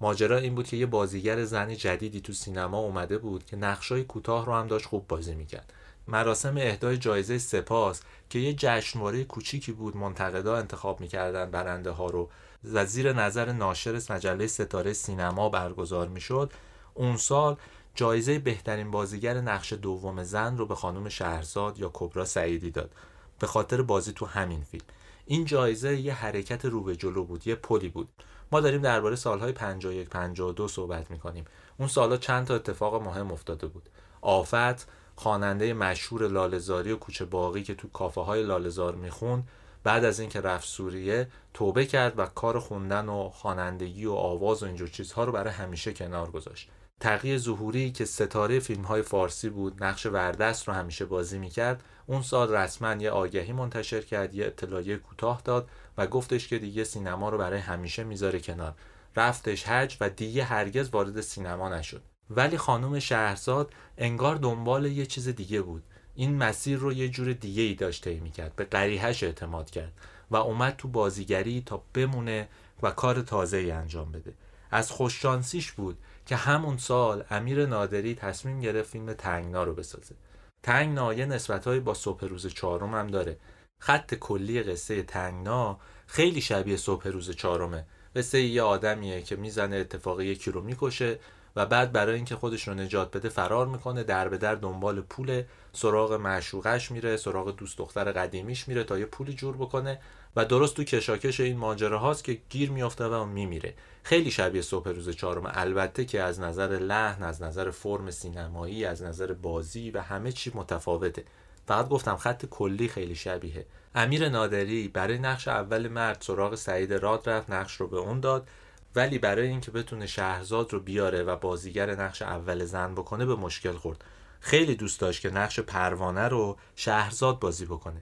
ماجرا این بود که یه بازیگر زنی جدیدی تو سینما اومده بود که نقشای کوتاه رو هم داشت خوب بازی می‌کرد. مراسم اهدای جایزه سپاس که یه جشنواره کوچیکی بود منتقدا انتخاب می‌کردن برنده ها رو. و زیر نظر ناشر مجله ستاره سینما برگزار می‌شد. اون سال جایزه بهترین بازیگر نقش دوم زن رو به خانم شهرزاد یا کبرا سعیدی داد. به خاطر بازی تو همین فیلم. این جایزه یه حرکت رو به جلو بود یه پلی بود. ما داریم درباره سالهای 51 52 صحبت می‌کنیم. اون سالها چند تا اتفاق مهم افتاده بود. آفت خواننده مشهور لالزاری و کوچه باقی که تو کافه های لالزار می‌خوند بعد از اینکه رفت سوریه توبه کرد و کار خوندن و خوانندگی و آواز و اینجور چیزها رو برای همیشه کنار گذاشت. تقیه ظهوری که ستاره فیلم های فارسی بود نقش وردست رو همیشه بازی می‌کرد. اون سال رسما یه آگهی منتشر کرد یه اطلاعیه کوتاه داد و گفتش که دیگه سینما رو برای همیشه می‌ذاره کنار. رفتش حج و دیگه هرگز وارد سینما نشد. ولی خانم شهرزاد انگار دنبال یه چیز دیگه بود. این مسیر رو یه جور دیگه ای داشته می‌کرد به قریهش اعتماد کرد و اومد تو بازیگری تا بمونه و کار تازه ای انجام بده. از خوششانسیش بود که همون سال امیر نادری تصمیم گرفت فیلم تنگنا رو بسازه. تنگنا یه نسبتهایی با صبح روز چهارم هم داره. خط کلی قصه تنگنا خیلی شبیه صبح روز چهارمه. قصه یه آدمیه که می‌زنه اتفاقی یکی رو می‌کشه و بعد برای اینکه خودش رو نجات بده فرار می‌کنه در به در دنبال پول سراغ معشوقش میره سراغ دوست دختر قدیمیش میره تا یه پولی جور بکنه و درست تو کشاکش این ماجره هاست که گیر میافته و میمیره. خیلی شبیه صبح روز چهارم. البته که از نظر لحن از نظر فرم سینمایی از نظر بازی و همه چی متفاوته. فقط گفتم خط کلی خیلی شبیه. امیر نادری برای نقش اول مرد سراغ سعید راد رفت نقش رو به اون داد. ولی برای اینکه بتونه شهرزاد رو بیاره و بازیگر نقش اول زن بکنه به مشکل خورد. خیلی دوست داشت که نقش پروانه رو شهرزاد بازی بکنه.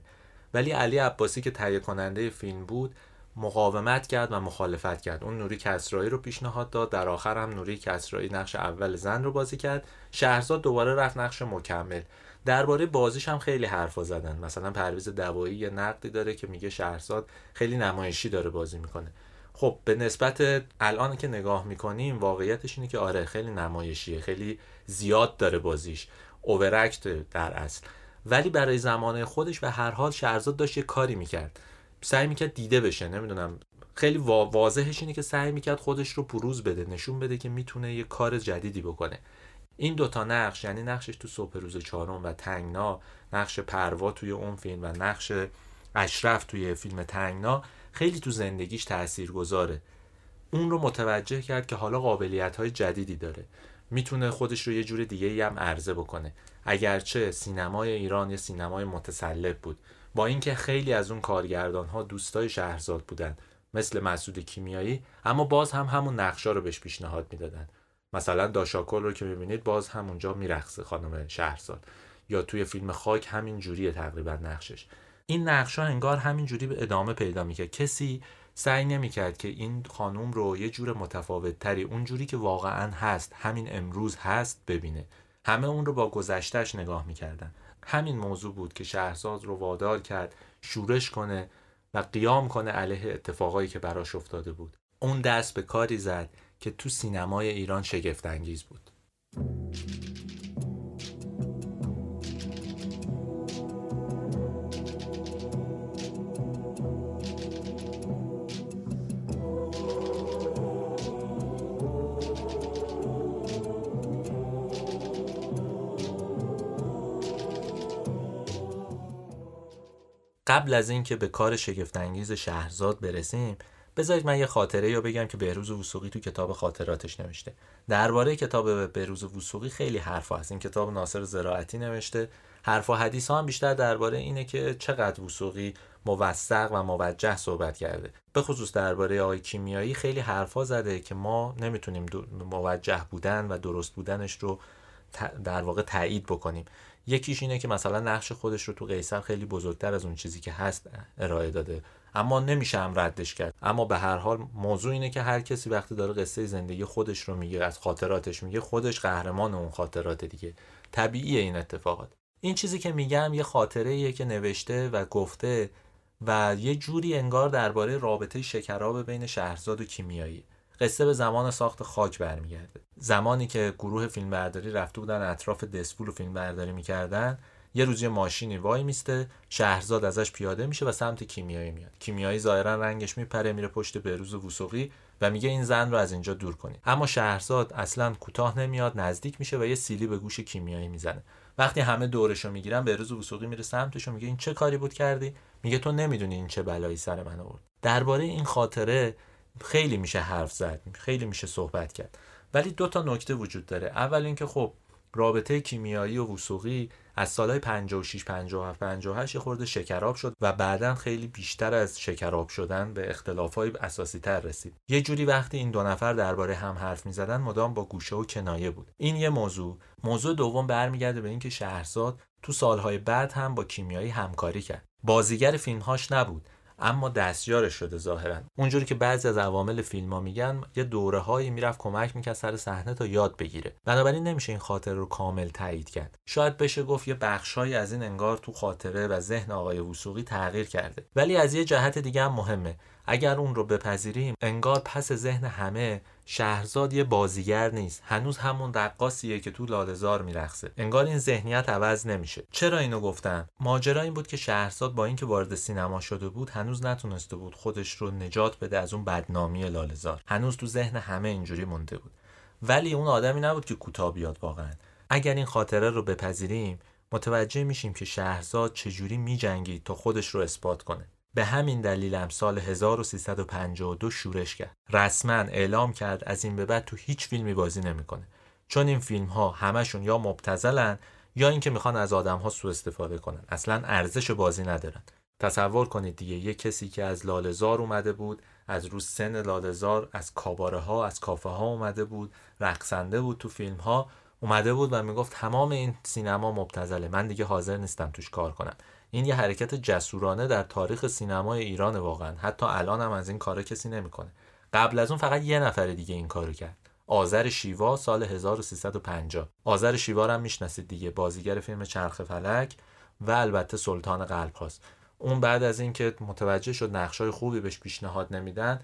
ولی علی عباسی که تهیه کننده فیلم بود مقاومت کرد و مخالفت کرد. اون نوری کسرایی رو پیشنهاد داد. در آخر هم نوری کسرایی نقش اول زن رو بازی کرد. شهرزاد دوباره رفت نقش مکمل. درباره بازیش هم خیلی حرفا زدن. مثلا پرویز دوایی یه نقدی داره که میگه شهرزاد خیلی نمایشی داره بازی می‌کنه. خب به نسبت الان که نگاه می‌کنیم واقعیتش اینه که آره خیلی نمایشیه خیلی زیاد داره بازیش. اوورکت در اصل. ولی برای زمانه خودش به هر حال شهرزاد داشت یه کاری می‌کرد. سعی می‌کرد دیده بشه نمی‌دونم. خیلی واضحش اینه که سعی می‌کرد خودش رو پروز بده نشون بده که می‌تونه یه کار جدیدی بکنه. این دوتا نقش یعنی نقشش تو صبح روز چهارم و تنگنا نقش پروا توی اون فیلم و نقش اشرف توی فیلم تنگنا خیلی تو زندگیش تأثیر گذاره اون رو متوجه کرد که حالا قابلیت های جدیدی داره. می‌تونه خودش رو یه جور دیگه هم عرضه بکنه. اگرچه سینمای ایران یه سینمای متسلب بود. با اینکه خیلی از اون کارگردان ها دوستای شهرزاد بودن مثل مسعود کیمیایی اما باز هم همون نقشا رو بهش پیشنهاد می‌دادن. مثلا داشاکل رو که می‌بینید باز همونجا میرقصه خانم شهرزاد. یا توی فیلم خاک همین جوریه تقریبا نقشش. این نقشا انگار همین جوری به ادامه پیدا می‌کرد. کسی سعی نمی‌کرد که این خانوم رو یه جور متفاوت تری اون جوری که واقعا هست همین امروز هست ببینه. همه اون رو با گذشتهش نگاه می‌کردن. همین موضوع بود که شهرزاد رو وادار کرد شورش کنه و قیام کنه علیه اتفاقایی که براش افتاده بود. اون دست به کاری زد که تو سینمای ایران شگفت انگیز بود. قبل از اینکه به کار شگفتانگیز شهرزاد برسیم بذارید من یه خاطره یا بگم که بهروز وسوقی تو کتاب خاطراتش نوشته. درباره کتاب بهروز وسوقی خیلی حرف هست. این کتاب ناصر زراعتی نوشته. حرف و حدیث ها هم بیشتر درباره اینه که چقدر وسوقی موثق و موجه صحبت کرده. به خصوص درباره آقای کیمیایی خیلی حرفا زده که ما نمی‌تونیم موجه بودن و درست بودنش رو در واقع تایید بکنیم. یکیش اینه که مثلا نقش خودش رو تو قیصر خیلی بزرگتر از اون چیزی که هست ارائه داده. اما نمیشه هم ردش کرد. اما به هر حال موضوع اینه که هر کسی وقتی داره قصه زندگی خودش رو میگه از خاطراتش میگه خودش قهرمان اون خاطرات دیگه. طبیعیه این اتفاقات. این چیزی که میگم یه خاطره ایه که نوشته و گفته و یه جوری انگار درباره رابطه شکراب بین شهرزاد و کیمیایی. قصه به زمان ساخت خاک برمیگرده. زمانی که گروه فیلمبرداری رفته بودن اطراف دسپول و فیلم برداری می‌کردن یه روز یه ماشینی وای میسته شهرزاد ازش پیاده میشه و سمت کیمیایی میاد. کیمیایی ظاهرا رنگش میپره میره پشت بروز وسوقی و میگه این زن رو از اینجا دور کنید. اما شهرزاد اصلا کوتاه نمیاد نزدیک میشه و یه سیلی به گوش کیمیایی می‌زنه. وقتی همه دورشو می‌گیرن بروز وسوقی میره سمتش و میگه این چه کاری بود کردی؟ میگه تو نمی‌دونی این چه بلایی سر من آورد. درباره این خاطره خیلی میشه حرف زد خیلی میشه صحبت کرد. ولی دو تا نکته وجود داره. اول اینکه خب رابطه کیمیایی و وسوقی از سالهای 56 57 58 خورده شکراب شد و بعدا خیلی بیشتر از شکراب شدن به اختلافهای اساسی تر رسید. یه جوری وقتی این دو نفر درباره هم حرف می زدن مدام با گوشه و کنایه بود. این یه موضوع. موضوع دوم برمیگرده به اینکه شهرزاد تو سالهای بعد هم با کیمیایی همکاری کرد. بازیگر فیلمهاش نبود. اما دستیارش شده ظاهرا. اونجوری که بعضی از عوامل فیلم ها میگن یه دوره هایی می‌رفت کمک می‌کرد سر صحنه تا یاد بگیره. بنابراین نمیشه این خاطره رو کامل تایید کرد. شاید بشه گفت یه بخشهایی از این انگار تو خاطره و ذهن آقای وسوقی تغییر کرده. ولی از یه جهت دیگه هم مهمه. اگر اون رو بپذیریم انگار پس ذهن همه شهرزاد یه بازیگر نیست. هنوز همون رقاصیه که تو لالزار میرخصه انگار این ذهنیت عوض نمیشه. چرا اینو گفتم؟ ماجرا این بود که شهرزاد با اینکه وارد سینما شده بود هنوز نتونسته بود خودش رو نجات بده از اون بدنامی لالزار هنوز تو ذهن همه اینجوری مونده بود. ولی اون آدمی نبود که کوتاه بیاد واقعا. اگر این خاطره رو بپذیریم متوجه میشیم که شهرزاد چجوری میجنگید تا خودش رو اثبات کنه. به همین دلیل سال 1352 شورش کرد. رسما اعلام کرد از این به بعد تو هیچ فیلمی بازی نمی‌کنه. چون این فیلم ها همشون یا مبتزلن یا اینکه می‌خوان از آدم ها سوء استفاده کنن. اصلا ارزش بازی ندارن. تصور کنید دیگه یه کسی که از لالزار اومده بود از رو سن لالزار از کاباره ها از کافه ها اومده بود رقصنده بود تو فیلم ها اومده بود و می‌گفت تمام این سینما مبتزله من دیگه حاضر نیستم توش کار کنم این یه حرکت جسورانه در تاریخ سینمای ایران واقعا. حتی الان هم از این کار کسی نمی‌کنه. قبل از اون فقط یه نفر دیگه این کارو کرد. آذر شیوا سال 1350 آذر شیوا رو هم می‌شناسید دیگه بازیگر فیلم چرخ فلک و البته سلطان قلب هاست اون بعد از اینکه متوجه شد نقشای خوبی بهش پیشنهاد نمیدن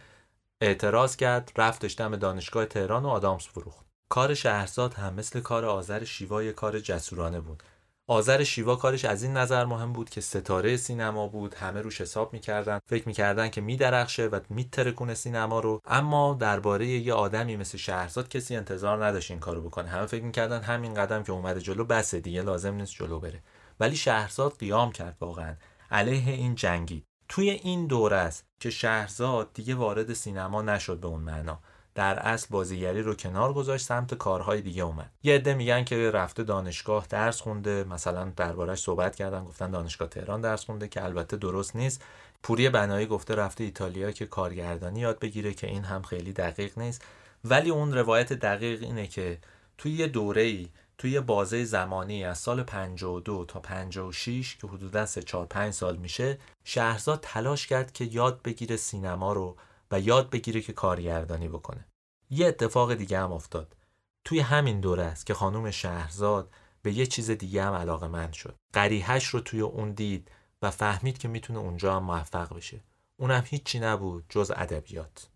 اعتراض کرد رفتش دم دانشگاه تهران و آدامس فروخت. کار شهرزاد هم مثل کار آذر شیوا یه کار جسورانه بود. آذر شیوا کارش از این نظر مهم بود که ستاره سینما بود همه روش حساب می‌کردن فکر می‌کردن که میدرخشه و میترکونه سینما رو. اما درباره یه آدمی مثل شهرزاد کسی انتظار نداشت این کارو بکنه. همه فکر می‌کردن همین قدم که اومده جلو بسه دیگه لازم نیست جلو بره. ولی شهرزاد قیام کرد واقعا علیه این جنگی. توی این دوره است که شهرزاد دیگه وارد سینما نشد به اون معنا. در اصل بازیگری رو کنار گذاشت سمت کارهای دیگه اومد. یه عده میگن که رفته دانشگاه درس خونده مثلا دربارش صحبت کردن گفتن دانشگاه تهران درس خونده که البته درست نیست. پوری بنایی گفته رفته ایتالیا که کارگردانی یاد بگیره که این هم خیلی دقیق نیست. ولی اون روایت دقیق اینه که توی یه دوره ای توی یه بازه زمانی از سال 52 تا 56 که حدودا 3 4 5 سال میشه شهرزاد تلاش کرد که یاد بگیره سینما رو و یاد بگیره که کارگردانی بکنه. یه اتفاق دیگه هم افتاد. توی همین دوره است که خانم شهرزاد به یه چیز دیگه هم علاقه مند شد. قریحش رو توی اون دید و فهمید که می‌تونه اونجا هم موفق بشه. اونم هیچی نبود جز ادبیات.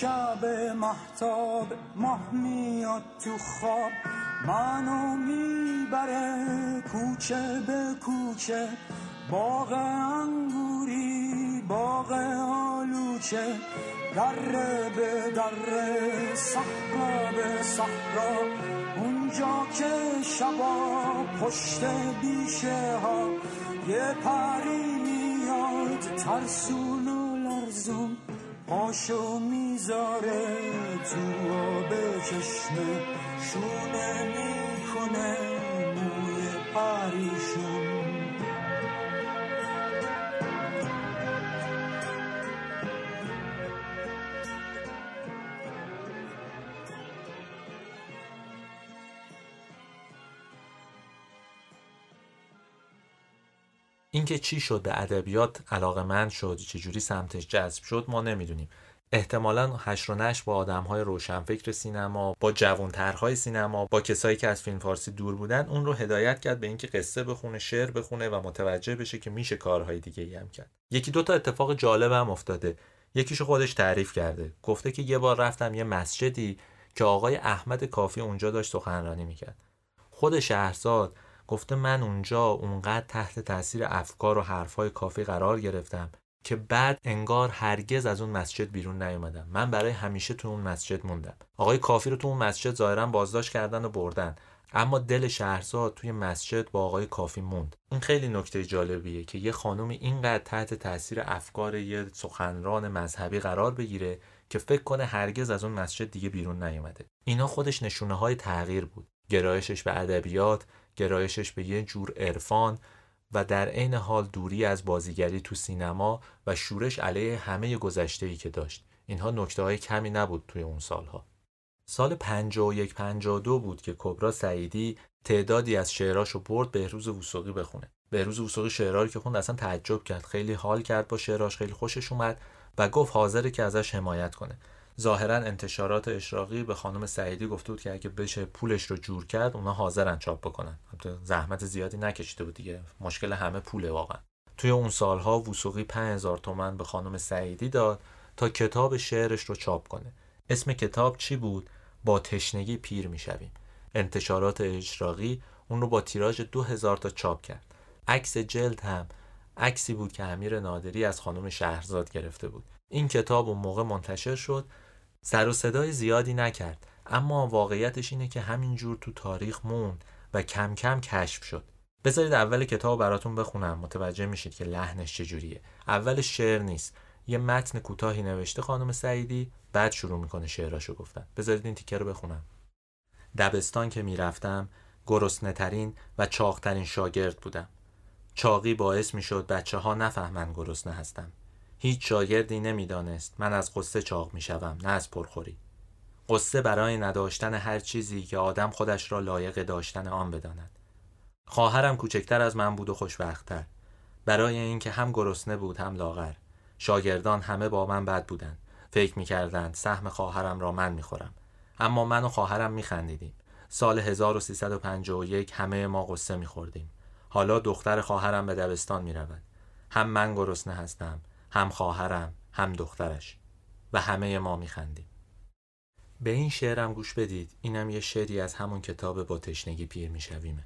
شب محتاب ماه میاد تو خواب. منو می‌بره کوچه به کوچه. باغ انگوری باغ آلوچه. دره به دره صحرا به صحرا. اونجا که شبا پشت بیشه ها. یه پری میاد ترسون و لرزون. پاشو می‌ذاره تو آب چشمه شونه می‌کنه موی پریشون. اینکه چی شد به ادبیات علاقه من شد چجوری سمتش جذب شد ما نمی‌دونیم. احتمالا هشت و نش با آدم های روشنفکر سینما با جوانترهای سینما با کسایی که از فیلم فارسی دور بودن اون رو هدایت کرد به اینکه قصه بخونه شعر بخونه و متوجه بشه که میشه کارهای دیگه ای هم کرد. یکی دو تا اتفاق جالب هم افتاده. یکیشو خودش تعریف کرده. گفته که یه بار رفتم یه مسجدی که آقای احمد کافی اونجا داشت سخنرانی می‌کرد. خود شهرزاد گفته من اونجا اونقدر تحت تاثیر افکار و حرفهای کافی قرار گرفتم که بعد انگار هرگز از اون مسجد بیرون نیومدم. من برای همیشه تو اون مسجد موندم. آقای کافی رو تو اون مسجد ظاهرا بازداشت کردن و بردن. اما دل شهرزاد توی مسجد با آقای کافی موند. این خیلی نکته جالبیه که یه خانم اینقدر تحت تاثیر افکار یه سخنران مذهبی قرار بگیره که فکر کنه هرگز از اون مسجد دیگه بیرون نیومده. اینا خودش نشونه های تغییر بود. گرایشش به ادبیات گرایشش به یه جور عرفان و در عین حال دوری از بازیگری تو سینما و شورش علیه همه گذشته که داشت. اینها نکته های کمی نبود توی اون سالها. سال 51 52 بود که کبرا سعیدی تعدادی از شعراشو برد بهروز وسوقی بخونه. بهروز وسوقی شعرها که خوند اصلا تعجب کرد. خیلی حال کرد با شعراش خیلی خوشش اومد و گفت حاضره که ازش حمایت کنه. ظاهرا انتشارات اشراقی به خانم سعیدی گفته بود که اگه بشه پولش رو جور کرد اونا حاضرن چاپ بکنن. زحمت زیادی نکشیده بود دیگه. مشکل همه پوله واقعا. توی اون سالها وسوقی 5000 تومن به خانم سعیدی داد تا کتاب شعرش رو چاپ کنه. اسم کتاب چی بود؟ با تشنگی پیر می‌شویم. انتشارات اشراقی اون رو با تیراژ 2000 تا چاپ کرد. عکس جلد هم عکسی بود که امیر نادری از خانم شهرزاد گرفته بود. این کتاب اون موقع منتشر شد. سر و صدای زیادی نکرد. اما واقعیتش اینه که همینجور تو تاریخ موند و کم کم کشف شد. بذارید اول کتاب براتون بخونم. متوجه میشید که لحنش چجوریه. اول شعر نیست. یه متن کوتاهی نوشته خانم سعیدی بعد شروع می‌کنه شعراشو گفتن. بذارید این تیکه رو بخونم. دبستان که می‌رفتم گرسنه ترین و چاقترین شاگرد بودم. چاقی باعث می‌شد بچه ها نفهمن گرسنه هستم. هیچ شاگردی نمی‌دانست من از قصه چاق می‌شوم نه از پرخوری. قصه برای نداشتن هر چیزی که آدم خودش را لایق داشتن آن بداند. خواهرم کوچکتر از من بود و خوشبختتر. برای اینکه هم گرسنه بود هم لاغر. شاگردان همه با من بد بودند فکر می‌کردند سهم خواهرم را من می‌خورم. اما من و خواهرم میخندیدیم. سال 1351 همه ما قصه میخوردیم. حالا دختر خواهرم به دبستان می‌رود. هم من گرسنه هستم هم خواهرم هم دخترش. و همه ما میخندیم. به این شعرم گوش بدید. اینم یه شعری از همون کتاب با تشنگی پیر میشویمه.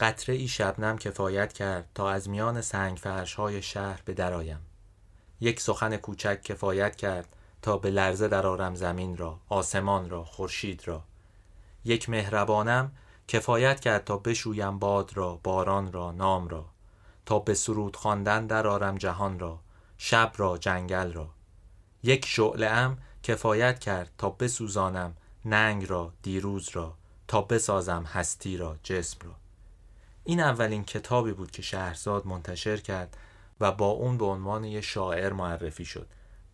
قطره ای شبنم کفایت کرد تا از میان سنگ فرش های شهر به درایم یک سخن کوچک کفایت کرد تا به لرزه درآرم زمین را آسمان را خورشید را. یک مهربانم کفایت کرد تا بشویم باد را باران را نام را. تا به سرود خواندن درآرم جهان را شب را جنگل را. یک شعله ام کفایت کرد تا بسوزانم ننگ را دیروز را تا بسازم هستی را جسم را. این اولین کتابی بود که شهرزاد منتشر کرد و با اون به عنوان یه شاعر معرفی شد.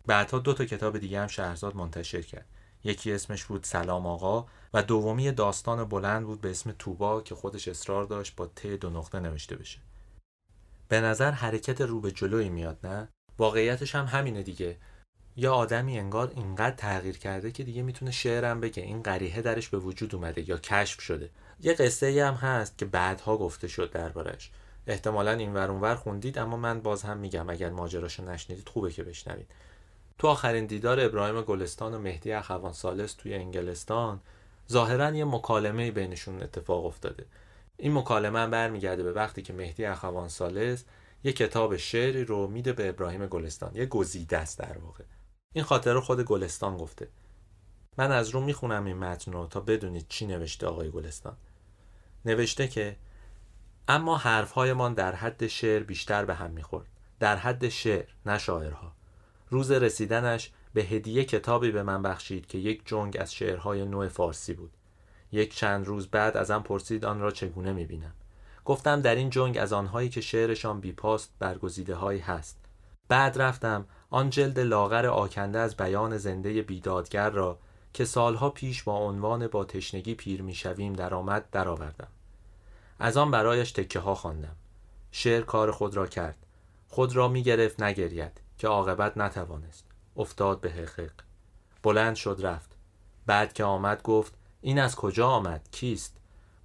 بعدها دو تا کتاب دیگه هم شهرزاد منتشر کرد. یکی اسمش بود سلام آقا و دومی داستان بلند بود به اسم توبا که خودش اصرار داشت با ت دو نقطه نوشته بشه. به نظر حرکت رو به جلوی میاد نه؟ واقعیتش هم همینه دیگه. یا آدمی انگار اینقدر تغییر کرده که دیگه می‌تونه شعرم بگه این قریحه درش به وجود اومده یا کشف شده. یه قصه هم هست که بعدها گفته شد دربارش. احتمالا این ور ور خوندید اما من باز هم میگم اگر ماجراشو نشنیدید خوبه که بشنوید. تو آخرین دیدار ابراهیم گلستان و مهدی اخوان سالس توی انگلستان ظاهرا یه مکالمه بینشون اتفاق افتاده. این مکالمه هم برمیگرده به وقتی که مهدی اخوان سالس یه کتاب شعری رو میده به ابراهیم گلستان یه گزیده است در واقع. این خاطره خود گلستان گفته. من از رو می‌خونم این متن رو تا بدونید چی نوشته آقای گلستان. نوشته که اما حرفهایمان در حد شعر بیشتر به هم می‌خورد. در حد شعر نه شاعرها. روز رسیدنش به هدیه کتابی به من بخشید که یک جنگ از شعرهای نوع فارسی بود. یک چند روز بعد ازم پرسید آن را چگونه می‌بینم. گفتم در این جنگ از آنهایی که شعرشان بیپاست برگزیده هایی هست. بعد رفتم آن جلد لاغر آکنده از بیان زنده بیدادگر را که سالها پیش با عنوان با تشنگی پیر می‌شویم درآمد درآوردم. از آن برایش تکه ها خواندم. شعر کار خود را کرد. خود را می گرفت نگرید که عاقبت نتوانست. افتاد به حقیق. بلند شد رفت. بعد که آمد گفت این از کجا آمد؟ کیست؟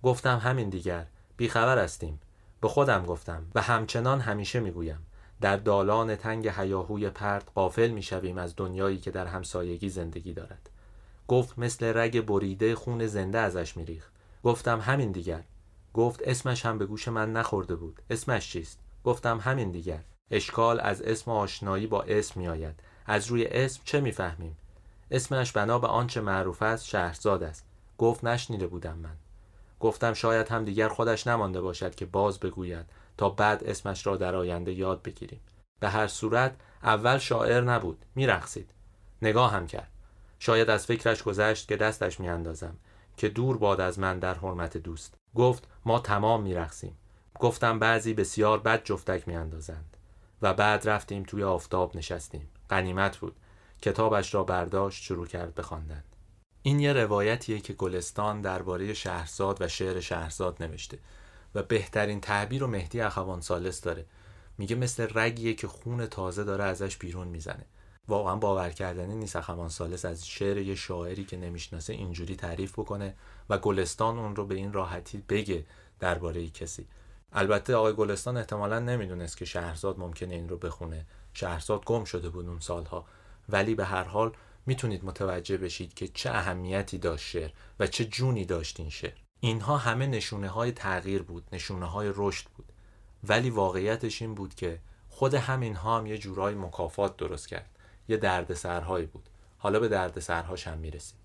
گفتم همین دیگر. بیخبر هستیم. به خودم گفتم و همچنان همیشه می‌گویم. در دالان تنگ هیاهوی پرد قافل می‌شویم از دنیایی که در همسایگی زندگی دارد. گفت مثل رگ بریده خون زنده ازش میریخ گفتم همین دیگر. گفت اسمش هم به گوش من نخورده بود. اسمش چیست؟ گفتم همین دیگر. اشکال از اسم آشنایی با اسم میآید. از روی اسم چه می‌فهمیم؟ اسمش بنا به آنچه معروف است شهرزاد است. گفت نشنیده بودم من. گفتم شاید هم دیگر خودش نمانده باشد که باز بگوید تا بعد اسمش را در آینده یاد بگیریم. به هر صورت اول شاعر نبود میرقصید. نگاه هم کرد. شاید از فکرش گذشت که دستش میاندازم که دور باد از من در حرمت دوست. گفت ما تمام میرقصیم. گفتم بعضی بسیار بد جفتک میاندازند. و بعد رفتیم توی آفتاب نشستیم. قنیمت بود. کتابش را برداشت شروع کرد بخواندن. این یه روایتیه که گلستان درباره شهرزاد و شعر شهرزاد نوشته و بهترین تعبیر رو مهدی اخوان سالس داره. میگه مثل رگیه که خون تازه داره ازش بیرون می‌زنه. واقعا باور کردنی نیست اخوان سالس از شعر یه شاعری که نمی‌شناسه اینجوری تعریف بکنه و گلستان اون رو به این راحتی بگه درباره کسی. البته آقای گلستان احتمالا نمی‌دونست که شهرزاد ممکنه این رو بخونه. شهرزاد گم شده بود اون سالها. ولی به هر حال می‌تونید متوجه بشید که چه اهمیتی داشت شعر و چه جونی داشت این شعر. اینها همه نشونه های تغییر بود نشونه های رشد بود. ولی واقعیتش این بود که خود همینها هم یه جورای مکافات درست کرد یه دردسرهایی بود. حالا به دردسرهاش هم می‌رسیم.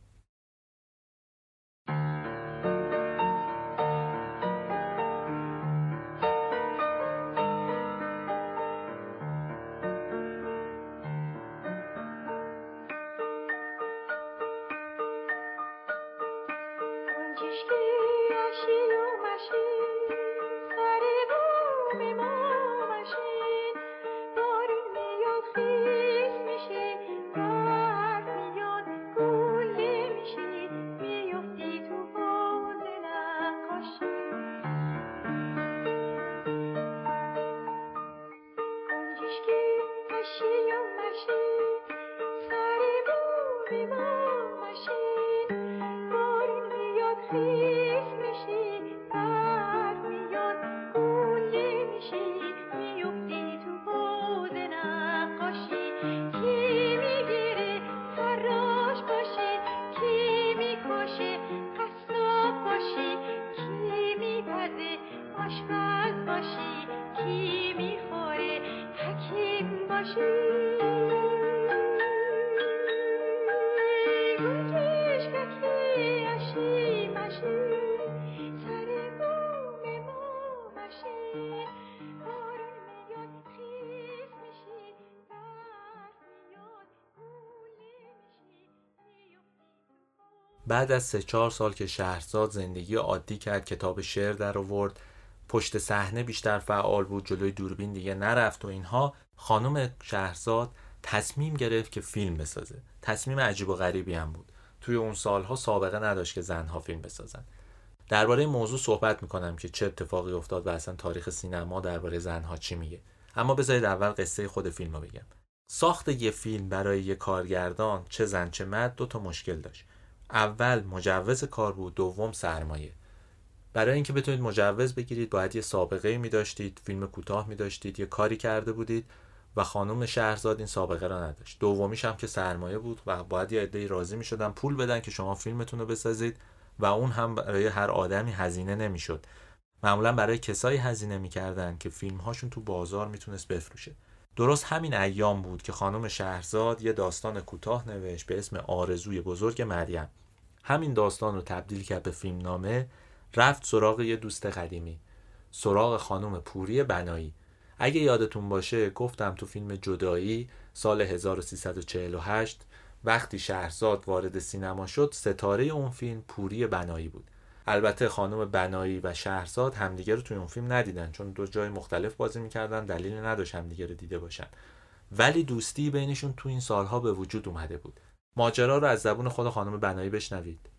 بعد از سه چهار سال که شهرزاد زندگی عادی کرد کتاب شعر در آورد. پشت صحنه بیشتر فعال بود جلوی دوربین دیگه نرفت و اینها. خانم شهرزاد تصمیم گرفت که فیلم بسازه. تصمیم عجیب و غریبی هم بود. توی اون سالها سابقه نداشت که زنها فیلم بسازن. درباره موضوع صحبت می‌کنم که چه اتفاقی افتاد و اصلا تاریخ سینما درباره زنها چی میگه. اما بذارید اول قصه خود فیلم رو بگم. ساخت یه فیلم برای یه کارگردان چه زن چه مرد دو تا مشکل داشت. اول مجوز کار بود دوم سرمایه. برای اینکه بتونید مجوز بگیرید باید یه سابقه می داشتید فیلم کوتاه می داشتید یه کاری کرده بودید و خانم شهرزاد این سابقه را نداشت. دومیش هم که سرمایه بود و باید یه عده‌ای راضی می شدن پول بدن که شما فیلمتون رو بسازید و اون هم برای هر آدمی هزینه نمی‌شد. معمولا برای کسایی هزینه می‌کردن که فیلم هاشون تو بازار می‌تونست بفروشه. درست همین ایام بود که خانم شهرزاد یه داستان کوتاه نوشت به اسم آرزوی بزرگ مریم. همین داستان رو تبدیل کرد به فیلم نامه رفت سراغ یه دوست قدیمی سراغ خانم پوری بنایی. اگه یادتون باشه گفتم تو فیلم جدایی سال 1348 وقتی شهرزاد وارد سینما شد ستاره اون فیلم پوری بنایی بود. البته خانم بنایی و شهرزاد همدیگه رو توی اون فیلم ندیدن چون دو جای مختلف بازی می‌کردن دلیل نداشت همدیگه رو دیده باشن. ولی دوستی بینشون تو این سالها به وجود اومده بود. ماجرا رو از زبون خود خانم بنایی بشنوید.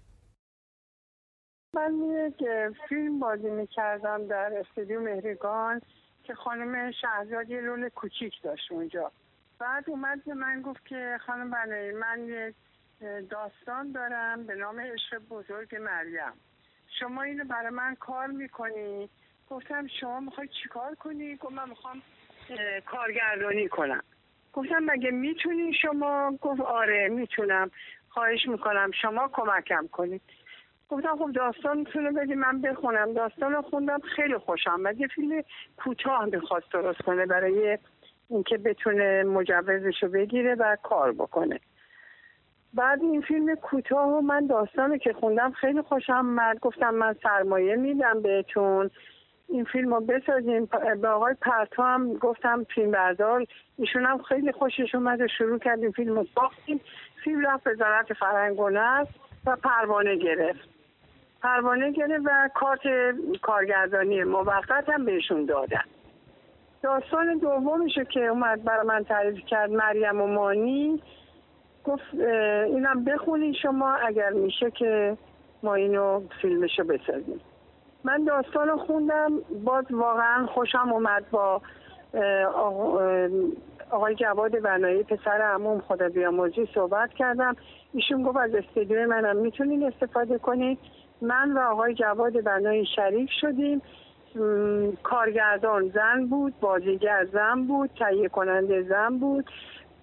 من یک فیلم بازی می‌کردم در استودیو مهرگان که خانم شهرزاد یه رول کوچیک داشت اونجا. بعد اومد به من گفت که خانم بنایی من یه داستان دارم به نام عشق بزرگ مریم. شما اینو برای من کار می‌کنی؟ گفتم شما می‌خوای چیکار کنی؟ گفت من می‌خوام کارگردانی کنم. گفتم مگه می‌تونی شما؟ گفت آره می‌تونم. خواهش می‌کنم شما کمکم کنید. گفتم خب داستانتون رو بدی من بخونم. داستان رو خوندم خیلی خوشم یه فیلم کوتاه می‌خواست درست کنه برای اینکه بتونه مجوزش رو بگیره و کار بکنه. بعد این فیلم کوتاه و من داستانی که خوندم خیلی خوشم آمد گفتم من سرمایه میدم بهتون. این فیلم رو بسازیم به آقای پرتو هم گفتم فیلم بردار ایشون هم خیلی خوشش اومد و شروع کردیم فیلم رو ساختیم. فیلم رفت وزارت فرهنگ و و پروانه گرفت. پروانه گرفت و کارت کارگردانی موقت هم بهشون دادن. داستان دومشو که اومد برای من تعریف کرد مریم و مانی. گفت اینم بخونین شما اگر میشه که ما اینو فیلمشو بسازیم. من داستان خوندم باز واقعا خوشم اومد با آقای جواد بنایی پسر عموم خدا بیامرزی صحبت کردم. ایشون گفت از استودیوی منم می‌تونین استفاده کنید من و آقای جواد بنایی شریک شدیم. کارگردان زن بود بازیگر زن بود تهیه کننده زن بود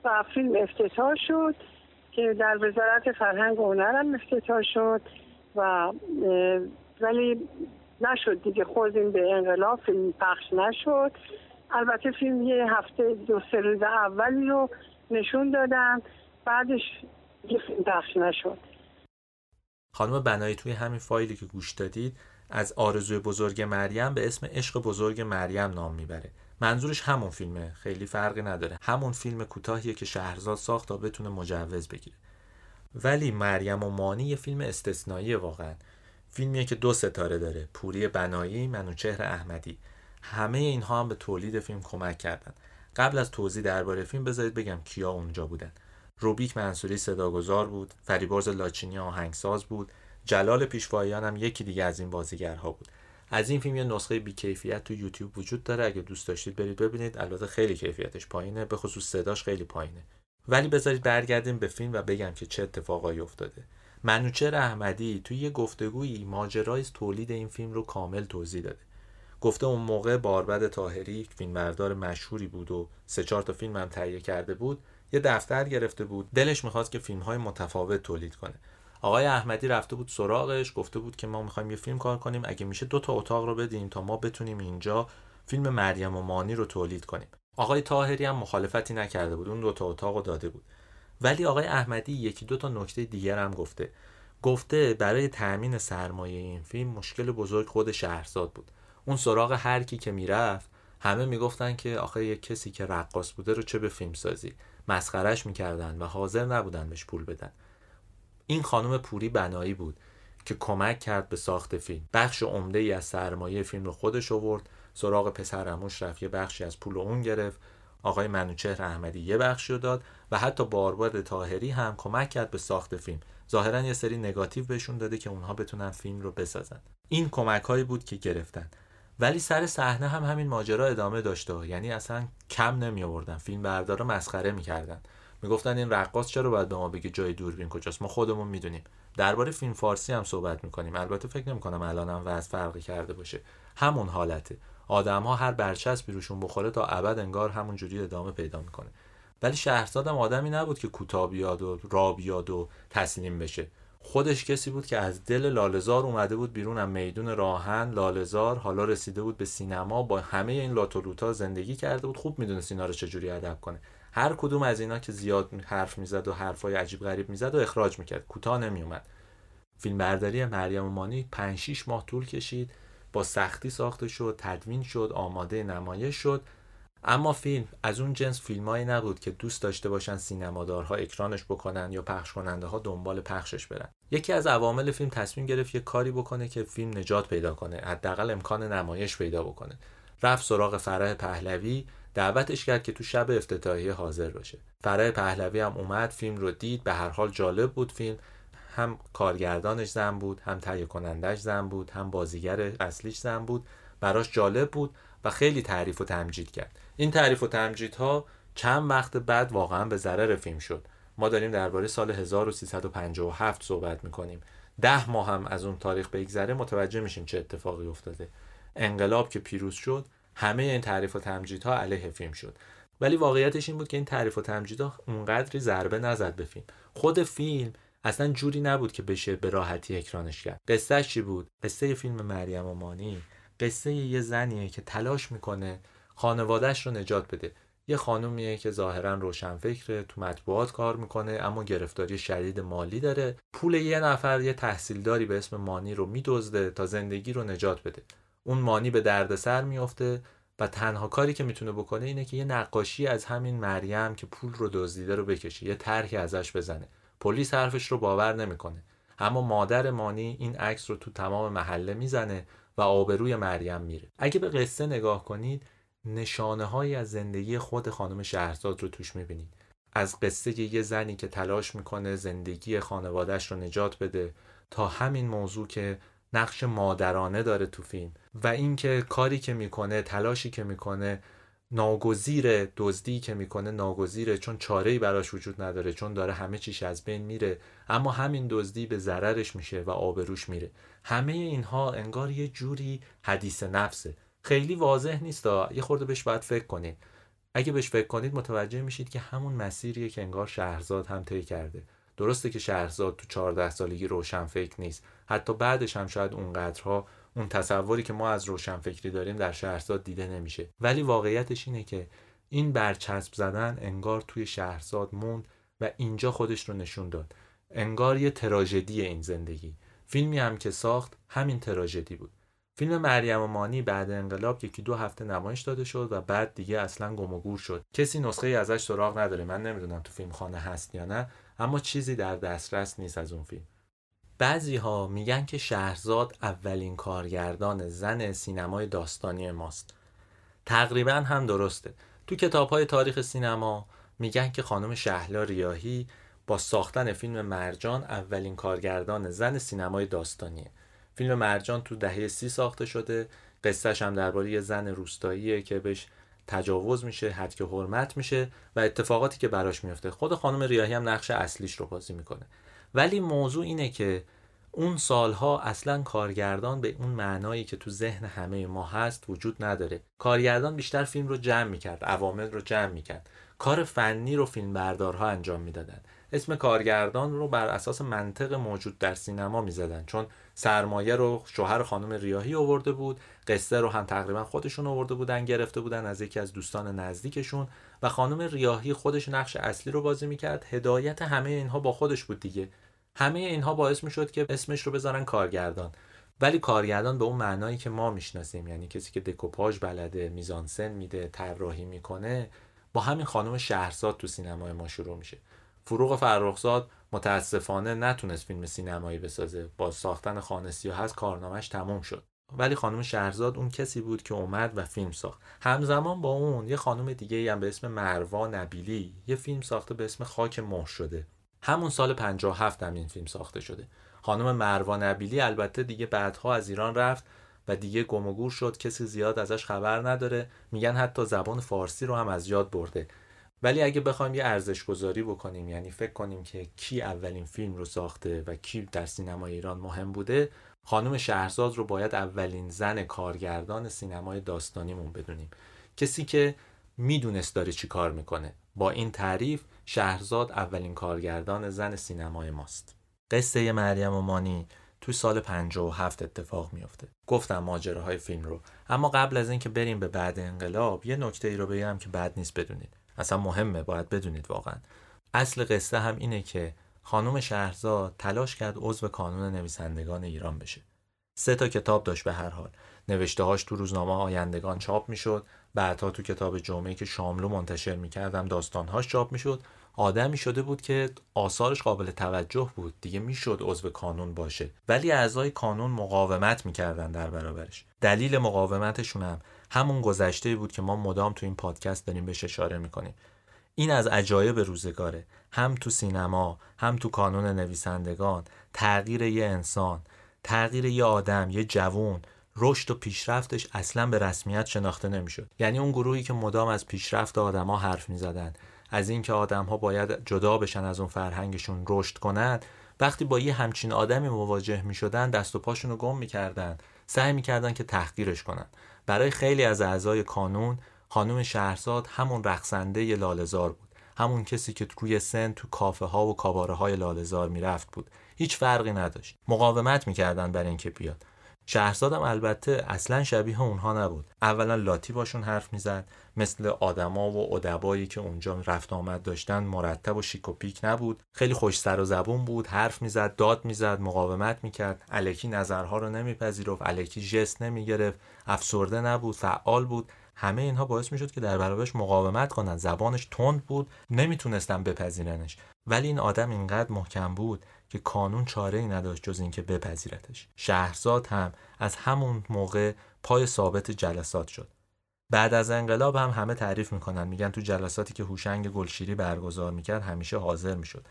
و فیلم افتتاح شد. که در وزارت فرهنگ و هنرم افتتاح شد و ولی نشد دیگه خوردیم به انقلاب فیلم پخش نشد. البته فیلم یه هفته دو سه روز اولی رو نشون دادن بعدش یه فیلم پخش نشد. خانم بنایی توی همین فایلی که گوش دادید از آرزوی بزرگ مریم به اسم عشق بزرگ مریم نام می‌بره. منظورش همون فیلمه. خیلی فرقی نداره. همون فیلم کوتاهیه که شهرزاد ساخت تا بتونه مجوز بگیره. ولی مریم و مانی یه فیلم استثنایی واقعا. فیلمیه که دو ستاره داره. پوری بنایی منوچهر احمدی. همه اینها هم به تولید فیلم کمک کردن. قبل از توضیح درباره فیلم بذارید بگم کیا اونجا بودن. روبیک منصوری صداگذار بود. فریبرز لاچینی آهنگساز بود. جلال پیشواییان هم یکی دیگه از این بازیگرها بود. از این فیلم یه نسخه بیکیفیت تو یوتیوب وجود داره. اگه دوست داشتید برید ببینید. البته خیلی کیفیتش پایینه. به خصوص صداش خیلی پایینه. ولی بذارید برگردیم به فیلم و بگم که چه اتفاقایی افتاده. منوچهر احمدی توی یه گفتگویی ماجرای تولید این فیلم رو کامل توضیح داده. گفته اون موقع باربد تاهری فیلمبردار مشهوری بود و سه چهار تا فیلم هم تهیه کرده بود. یه دفتر گرفته بود. دلش می‌خواست که فیلم های متفاوت تولید کنه. آقای احمدی رفته بود سراغش گفته بود که ما می‌خوایم یه فیلم کار کنیم. اگه میشه دو تا اتاق رو بدیم تا ما بتونیم اینجا فیلم مریم و مانی رو تولید کنیم. آقای تاهری هم مخالفتی نکرده بود اون دو تا اتاق رو داده بود. ولی آقای احمدی یکی دو تا نکته دیگر هم گفته. گفته برای تأمین سرمایه این فیلم مشکل بزرگ خود شهرزاد بود. اون سراغ هر کی که می‌رفت همه می‌گفتن که آخه یه کسی که رقاص بوده رو چه به فیلم سازی؟ مسخرش می‌کردن و حاضر نبودن بهش پول بدن. این خانم پوری بنایی بود که کمک کرد به ساخت فیلم. بخش عمده ای از سرمایه فیلم رو خودش آورد سراغ پسر اموش رفت یه بخشی از پول اون گرفت. آقای منوچهر احمدی یه بخشی رو داد و حتی بارباد تاهری هم کمک کرد به ساخت فیلم. ظاهرا یه سری نگاتیو بهشون داده که اونها بتونن فیلم رو بسازن. این کمک هایی بود که گرفتن. ولی سر صحنه هم همین ماجرا ادامه داشته. یعنی اصلا کم نمی آوردن فیلم بردار مسخره می‌کردن. می‌گفتن این رقاص چرا باید به ما بگه جای دوربین کجاست؟ ما خودمون می‌دونیم. درباره فیلم فارسی هم صحبت می‌کنیم. البته فکر نمی‌کنم الانم وضع فرقی کرده باشه. همون حالته. آدم ها هر برچسبی روشون بخوره تا ابد انگار همون جوری ادامه پیدا می‌کنه. ولی شهرزادم آدمی نبود که کوتاه بیاد و را بیاد و تسلیم بشه. خودش کسی بود که از دل لالزار اومده بود بیرون از میدون راهن لالزار حالا رسیده بود به سینما با همه این لاتولوتا زندگی کرده بود. خوب می‌دونست اینا رو چجوری ادب کنه. هر کدوم از اینا که زیاد حرف می‌زد و حرفای عجیب غریب می‌زد و اخراج می‌کرد. کوتاه نمیومد فیلم برداری مریم مانی 5 6 ماه طول کشید با سختی ساخته شد تدوین شد آماده نمایش شد. اما فیلم از اون جنس فیلمایی نبود که دوست داشته باشن سینمادارها اکرانش بکنن یا پخش کننده ها دنبال پخشش برن. یکی از عوامل فیلم تصمیم گرفت یه کاری بکنه که فیلم نجات پیدا کنه حداقل امکان نمایش پیدا بکنه. رفت سراغ فرح پهلوی دعوتش کرد که تو شب افتتاحیه حاضر باشه. فرح پهلوی هم اومد فیلم رو دید به هر حال جالب بود فیلم. هم کارگردانش زن بود هم تهیه کنندش زن بود هم بازیگر اصلیش زن بود. براش جالب بود و خیلی تعریف و تمجید کرد. این تعریف و تمجیدها چند وقت بعد واقعا به ضرر فیلم شد. ما داریم درباره سال 1357 صحبت می‌کنیم. ده ماه هم از اون تاریخ بگذره متوجه میشیم چه اتفاقی افتاده. انقلاب که پیروز شد همه این تعریف و تمجیدها علیه فیلم شد. ولی واقعیتش این بود که این تعریف و تمجیدها اونقدری ضربه نزد به فیلم. خود فیلم اصلا جوری نبود که بشه به راحتی اکرانش کرد. قصهش چی بود؟ قصه فیلم مریم و مانی قصه یه زنیه که تلاش می‌کنه خانوادهش رو نجات بده. یه خانومیه که ظاهرا روشنفکره تو مطبوعات کار می‌کنه اما گرفتاری شدید مالی داره. پول یه نفر یه تحصیلداری به اسم مانی رو میدزده تا زندگی رو نجات بده. اون مانی به دردسر میافته و تنها کاری که می‌تونه بکنه اینه که یه نقاشی از همین مریم که پول رو دزدیده رو بکشه یه طرحی ازش بزنه. پلیس حرفش رو باور نمی‌کنه. اما مادر مانی این عکس رو تو تمام محله می‌زنه و آبروی مریم میره. اگه به قصه نگاه کنید نشانه هایی از زندگی خود خانم شهرزاد رو توش می‌بینید. از قصه یه زنی که تلاش می‌کنه زندگی خانوادهش رو نجات بده تا همین موضوع که نقش مادرانه داره تو فیلم و اینکه کاری که می‌کنه تلاشی که می‌کنه ناگزیر دزدی که می‌کنه ناگزیره چون چاره ای براش وجود نداره چون داره همه چیش از بین میره اما همین دزدی به ضررش میشه و آبروش میره. همه اینها انگار یه جوری حدیث نفسه. خیلی واضح نیست یه خورده بهش باید فکر کنید اگه بهش فکر کنید متوجه میشید که همون مسیریه که انگار شهرزاد هم طی کرده. درسته که شهرزاد تو 14 سالگی روشن فکر نیست. حتی بعدش هم شاید اونقدرها اون تصوری که ما از روشنفکری داریم در شهرزاد دیده نمیشه. ولی واقعیتش اینه که این برچسب زدن انگار توی شهرزاد موند و اینجا خودش رو نشون داد. انگار یه تراژدی این زندگی. فیلمی هم که ساخت همین تراژدی بود. فیلم مریم و مانی بعد انقلاب یکی دو هفته نمایش داده شد و بعد دیگه اصلا گم و گور شد. کسی نسخه ای ازش سراغ نداره. من نمی‌دونم تو فیلم خانه هست یا نه. اما چیزی در دسترس نیست از اون فیلم. بعضی ها میگن که شهرزاد اولین کارگردان زن سینمای داستانی ماست. تقریبا هم درسته. تو کتاب های تاریخ سینما میگن که خانم شهلا ریاهی با ساختن فیلم مرجان اولین کارگردان زن سینمای داستانیه. فیلم مرجان تو دهه سی ساخته شده. قصهش هم درباره یه زن روستاییه که بهش تجاوز میشه حد که حرمت میشه و اتفاقاتی که براش میفته. خود خانم ریاهی هم نقش اصلیش رو بازی می‌کنه. ولی موضوع اینه که اون سالها اصلا کارگردان به اون معنایی که تو ذهن همه ما هست وجود نداره. کارگردان بیشتر فیلم رو جمع می‌کرد عوامل رو جمع می‌کرد. کار فنی رو فیلم بردارها انجام می‌دادن. اسم کارگردان رو بر اساس منطق موجود در سینما می‌زدن. چون سرمایه رو شوهر خانم ریاهی آورده بود. قصه رو هم تقریبا خودشون آورده بودن گرفته بودن از یکی از دوستان نزدیکشون و خانم ریاهی خودش نقش اصلی رو بازی می‌کرد. هدایت همه اینها با خودش بود دیگه. همه اینها باعث می‌شد که اسمش رو بذارن کارگردان. ولی کارگردان به اون معنایی که ما می‌شناسیم یعنی کسی که دکوپاژ بلده میزانسن میده طراحی می‌کنه با همین خانم شهرزاد تو سینمای ما شروع میشه. فروغ فرخزاد متاسفانه نتونست فیلم سینمایی بسازه. با ساختن خانه سیاه هست کارنامهش تموم شد. ولی خانم شهرزاد اون کسی بود که اومد و فیلم ساخت. همزمان با اون یه خانم دیگه هم به اسم مروا نبیلی یه فیلم ساخته به اسم خاک مهر شده. همون سال 57 هم این فیلم ساخته شده. خانم مروا نبیلی البته دیگه بعدها از ایران رفت و دیگه گم و گور شد کسی زیاد ازش خبر نداره. میگن حتی زبان فارسی رو هم از یاد برده. ولی اگه بخوایم یه ارزش گذاری بکنیم یعنی فکر کنیم که کی اولین فیلم رو ساخته و کی در سینمای ایران مهم بوده خانم شهرزاد رو باید اولین زن کارگردان سینمای داستانیمون بدونیم. کسی که می‌دونست داره چی کار می‌کنه. با این تعریف شهرزاد اولین کارگردان زن سینمای ماست. قصه مریم و مانی تو سال 57 اتفاق میافته. گفتم ماجراهای فیلم رو. اما قبل از اینکه بریم به بعد انقلاب یه نکته ای رو بگم که بد نیست بدونید. اصلا مهمه باید بدونید واقعا. اصل قصه هم اینه که خانم شهرزاد تلاش کرد عضو کانون نویسندگان ایران بشه. سه تا کتاب داشت به هر حال. نوشتههاش تو روزنامه آیندگان چاپ می‌شد. بعدها تو کتاب جمعه که شاملو منتشر می‌کردم داستانهاش چاپ می‌شد. آدمی شده بود که آثارش قابل توجه بود. دیگه می‌شد عضو کانون باشه. ولی اعضای کانون مقاومت می‌کردن در برابرش. دلیل مقاومتشون هم همون گذشته بود که ما مدام تو این پادکست داریم بهش اشاره می‌کنیم. این از عجایب روزگاره. هم تو سینما هم تو کانون نویسندگان. تغییر یه انسان تغییر یه آدم یه جوون. رشد و پیشرفتش اصلا به رسمیت شناخته نمی‌شد. یعنی اون گروهی که مدام از پیشرفت آدما حرف می‌زدن. از اینکه آدمها باید جدا بشن از اون فرهنگشون رشد کنن. وقتی با یه همچین آدمی مواجه می‌شدن دست و پاشون رو گم می‌کردن. سعی می‌کردن که تحقیرش کنن. برای خیلی از اعضای کانون خانم شهرزاد همون رقصنده لالزار بود. همون کسی که روی سن تو کافه ها و کاباره های لالزار می‌رفت بود. هیچ فرقی نداشت. مقاومت می‌کردن برای اینکه بیاد. شهرزادم البته اصلا شبیه اونها نبود. اولا لاتی باشون حرف می‌زد. مثل آدما و ادبایی که اونجا رفت آمد داشتن مرتب و شیک و پیک نبود. خیلی خوش سر و زبون بود. حرف می‌زد داد می‌زد مقاومت می‌کرد. الکی نظرها رو نمیپذیرفت. الکی ژست نمی‌گرفت. افسرده نبود. فعال بود. همه اینها باعث می‌شد که در برابرش مقاومت کنند زبانش تند بود نمی‌تونستن بپذیرنش. ولی این آدم اینقدر محکم بود که کانون چاره ای نداشت جز اینکه بپذیرتش. شهرزاد هم از همون موقع پای ثابت جلسات شد. بعد از انقلاب هم همه تعریف می‌کنن. میگن تو جلساتی که هوشنگ گلشیری برگزار می‌کرد همیشه حاضر می‌شد.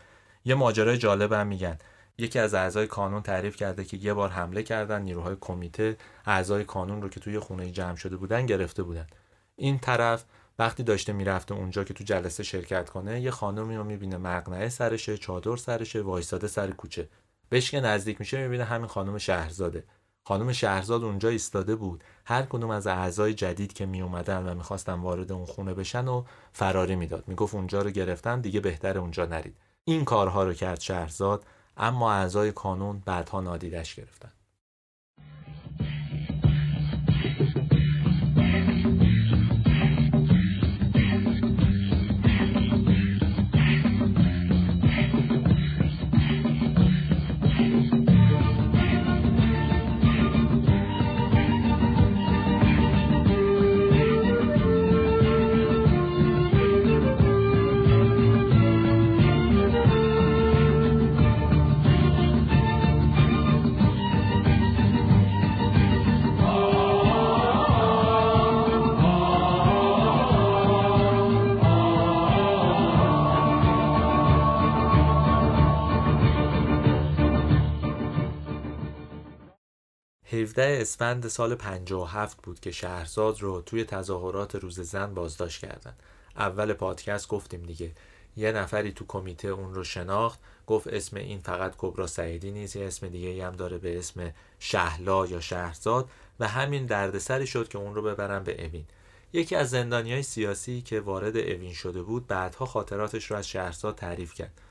یه ماجرای جالب هم میگن. یکی از اعضای کانون تعریف کرده که یه بار حمله کردن نیروهای کمیته اعضای کانون رو که توی خونه جمع شده بودن گرفته بودن. این طرف وقتی داشته می‌رفته اونجا که تو جلسه شرکت کنه یه خانمی رو می‌بینه مقنعه سرشه چادر سرشه وایساده سر کوچه. بهش که نزدیک میشه می‌بینه همین خانم شهرزاده. خانم شهرزاد اونجا ایستاده بود. هر کدوم از اعضای جدید که می اومدن و می‌خواستن وارد اون خونه بشن و فراری می‌داد. می‌گفت اونجا رو گرفتن دیگه بهتر اونجا نرید. این کارها رو کرد شهرزاد. اما اعضای کانون بعدها نادیدش گرفتن. 17 اسفند سال 57 بود که شهرزاد رو توی تظاهرات روز زن بازداشت کردن. اول پادکست گفتیم دیگه. یه نفری تو کمیته اون رو شناخت گفت اسم این فقط کبرا سعیدی نیست یه اسم دیگه هم داره به اسم شهلا یا شهرزاد و همین دردسری شد که اون رو ببرن به اوین. یکی از زندانی های سیاسی که وارد اوین شده بود بعدها خاطراتش رو از شهرزاد تعریف کرد.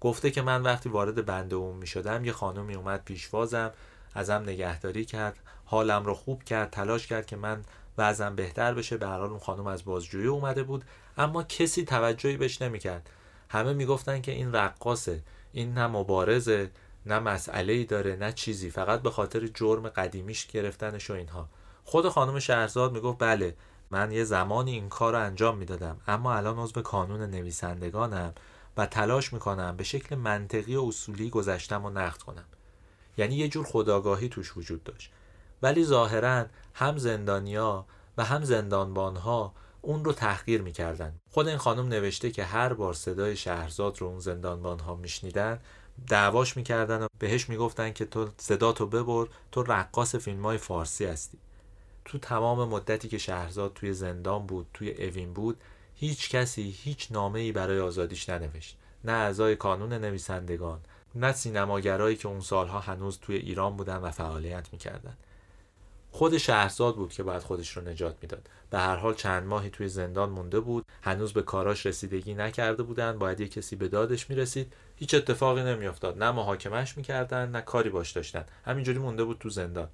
گفته که من وقتی وارد بند اون می شدم یه خانمی اومد پیشوازم ازم نگهداری کرد حالم رو خوب کرد تلاش کرد که من وضعم بهتر بشه. به هر حال اون خانم از بازجویی اومده بود اما کسی توجهی بهش نمی‌کرد. همه می‌گفتن که این رقاصه این نه مبارزه نه مسئله ای داره نه چیزی فقط به خاطر جرم قدیمیش گرفتنش و اینها. خود خانم شهرزاد می‌گفت بله من یه زمانی این کار رو انجام می‌دادم اما الان عضو کانون نویسندگانم و تلاش می‌کنم به شکل منطقی و اصولی گذشتم و نقد کنم. یعنی یه جور خداگاهی توش وجود داشت. ولی ظاهرا هم زندانیا و هم زندانبانها اون رو تحقیر می‌کردن خود این خانم نوشته که هر بار صدای شهرزاد رو اون زندانبانها میشنیدن دعواش می‌کردن و بهش می‌گفتن که تو صداتو ببر تو رقاص فیلم های فارسی هستی. تو تمام مدتی که شهرزاد توی زندان بود توی اوین بود هیچ کسی هیچ نامه ای برای آزادیش ننوشت. نه اعضای کانون نویسندگان نه سینماگرایی که اون سالها هنوز توی ایران بودن و فعالیت می‌کردن. خود شهرزاد بود که باید خودش رو نجات می‌داد. به هر حال چند ماهی توی زندان مونده بود. هنوز به کاراش رسیدگی نکرده بودن. باید یه کسی به دادش می‌رسید. هیچ اتفاقی نمیافتاد. نه محاکمش می‌کردن نه کاری باش داشتن. همینجوری مونده بود تو زندان.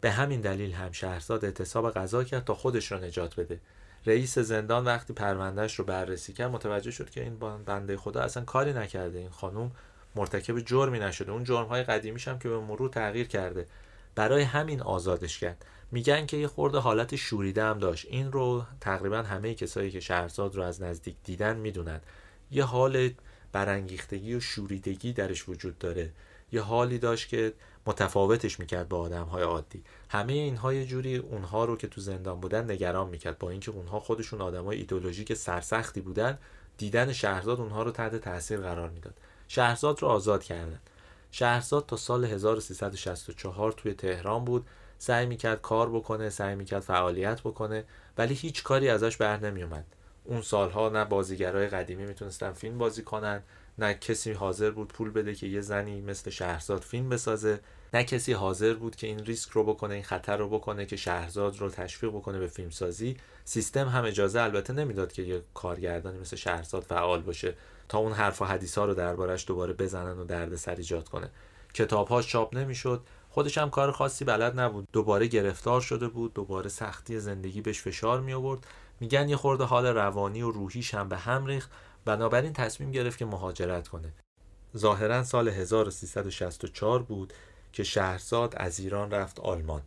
به همین دلیل هم شهرزاد اعتصاب غذا کرد تا خودش رو نجات بده. رئیس زندان وقتی پروندهش رو بررسی کرد متوجه شد که این بنده خدا اصلا کاری نکرده. این خانم مرتکب جرمی نشده. اون جرم های قدیمیش هم که به مرور تغییر کرده. برای همین آزادش کرد. میگن که یه خورده حالت شوریده هم داشت. این رو تقریبا همه کسایی که شهرزاد رو از نزدیک دیدن می‌دونن. یه حال برانگیختگی و شوریدگی درش وجود داره. یه حالی داشت که متفاوتش می‌کرد با آدم های عادی. همه اینها یه جوری اونها رو که تو زندان بودن نگران می‌کرد. با اینکه اونها خودشون آدم های ایدولوژیک سرسختی بودن دیدن شهرزاد اونها رو تحت تاثیر قرار می‌داد. شهرزاد رو آزاد کردن. شهرزاد تا سال 1364 توی تهران بود. سعی می‌کرد کار بکنه سعی می‌کرد فعالیت بکنه ولی هیچ کاری ازش بر نمیومد اون سالها نه بازیگرای قدیمی می‌تونستن فیلم بازی کنن نه کسی حاضر بود پول بده که یه زنی مثل شهرزاد فیلم بسازه نه کسی حاضر بود که این ریسک رو بکنه این خطر رو بکنه که شهرزاد رو تشویق بکنه به فیلم سازی سیستم هم اجازه البته نمی‌داد که یه کارگردانی مثل شهرزاد فعال باشه. تا اون حرف و حدیث ها رو دربارش دوباره بزنن و دردسر ایجاد کنه. کتابهاش چاپ نمی‌شد. خودش هم کار خاصی بلد نبود. دوباره گرفتار شده بود. دوباره سختی زندگی بهش فشار می آورد میگن یه خورده حال روانی و روحیش هم به هم ریخت. بنابراین تصمیم گرفت که مهاجرت کنه. ظاهرا سال 1364 بود که شهرزاد از ایران رفت آلمان.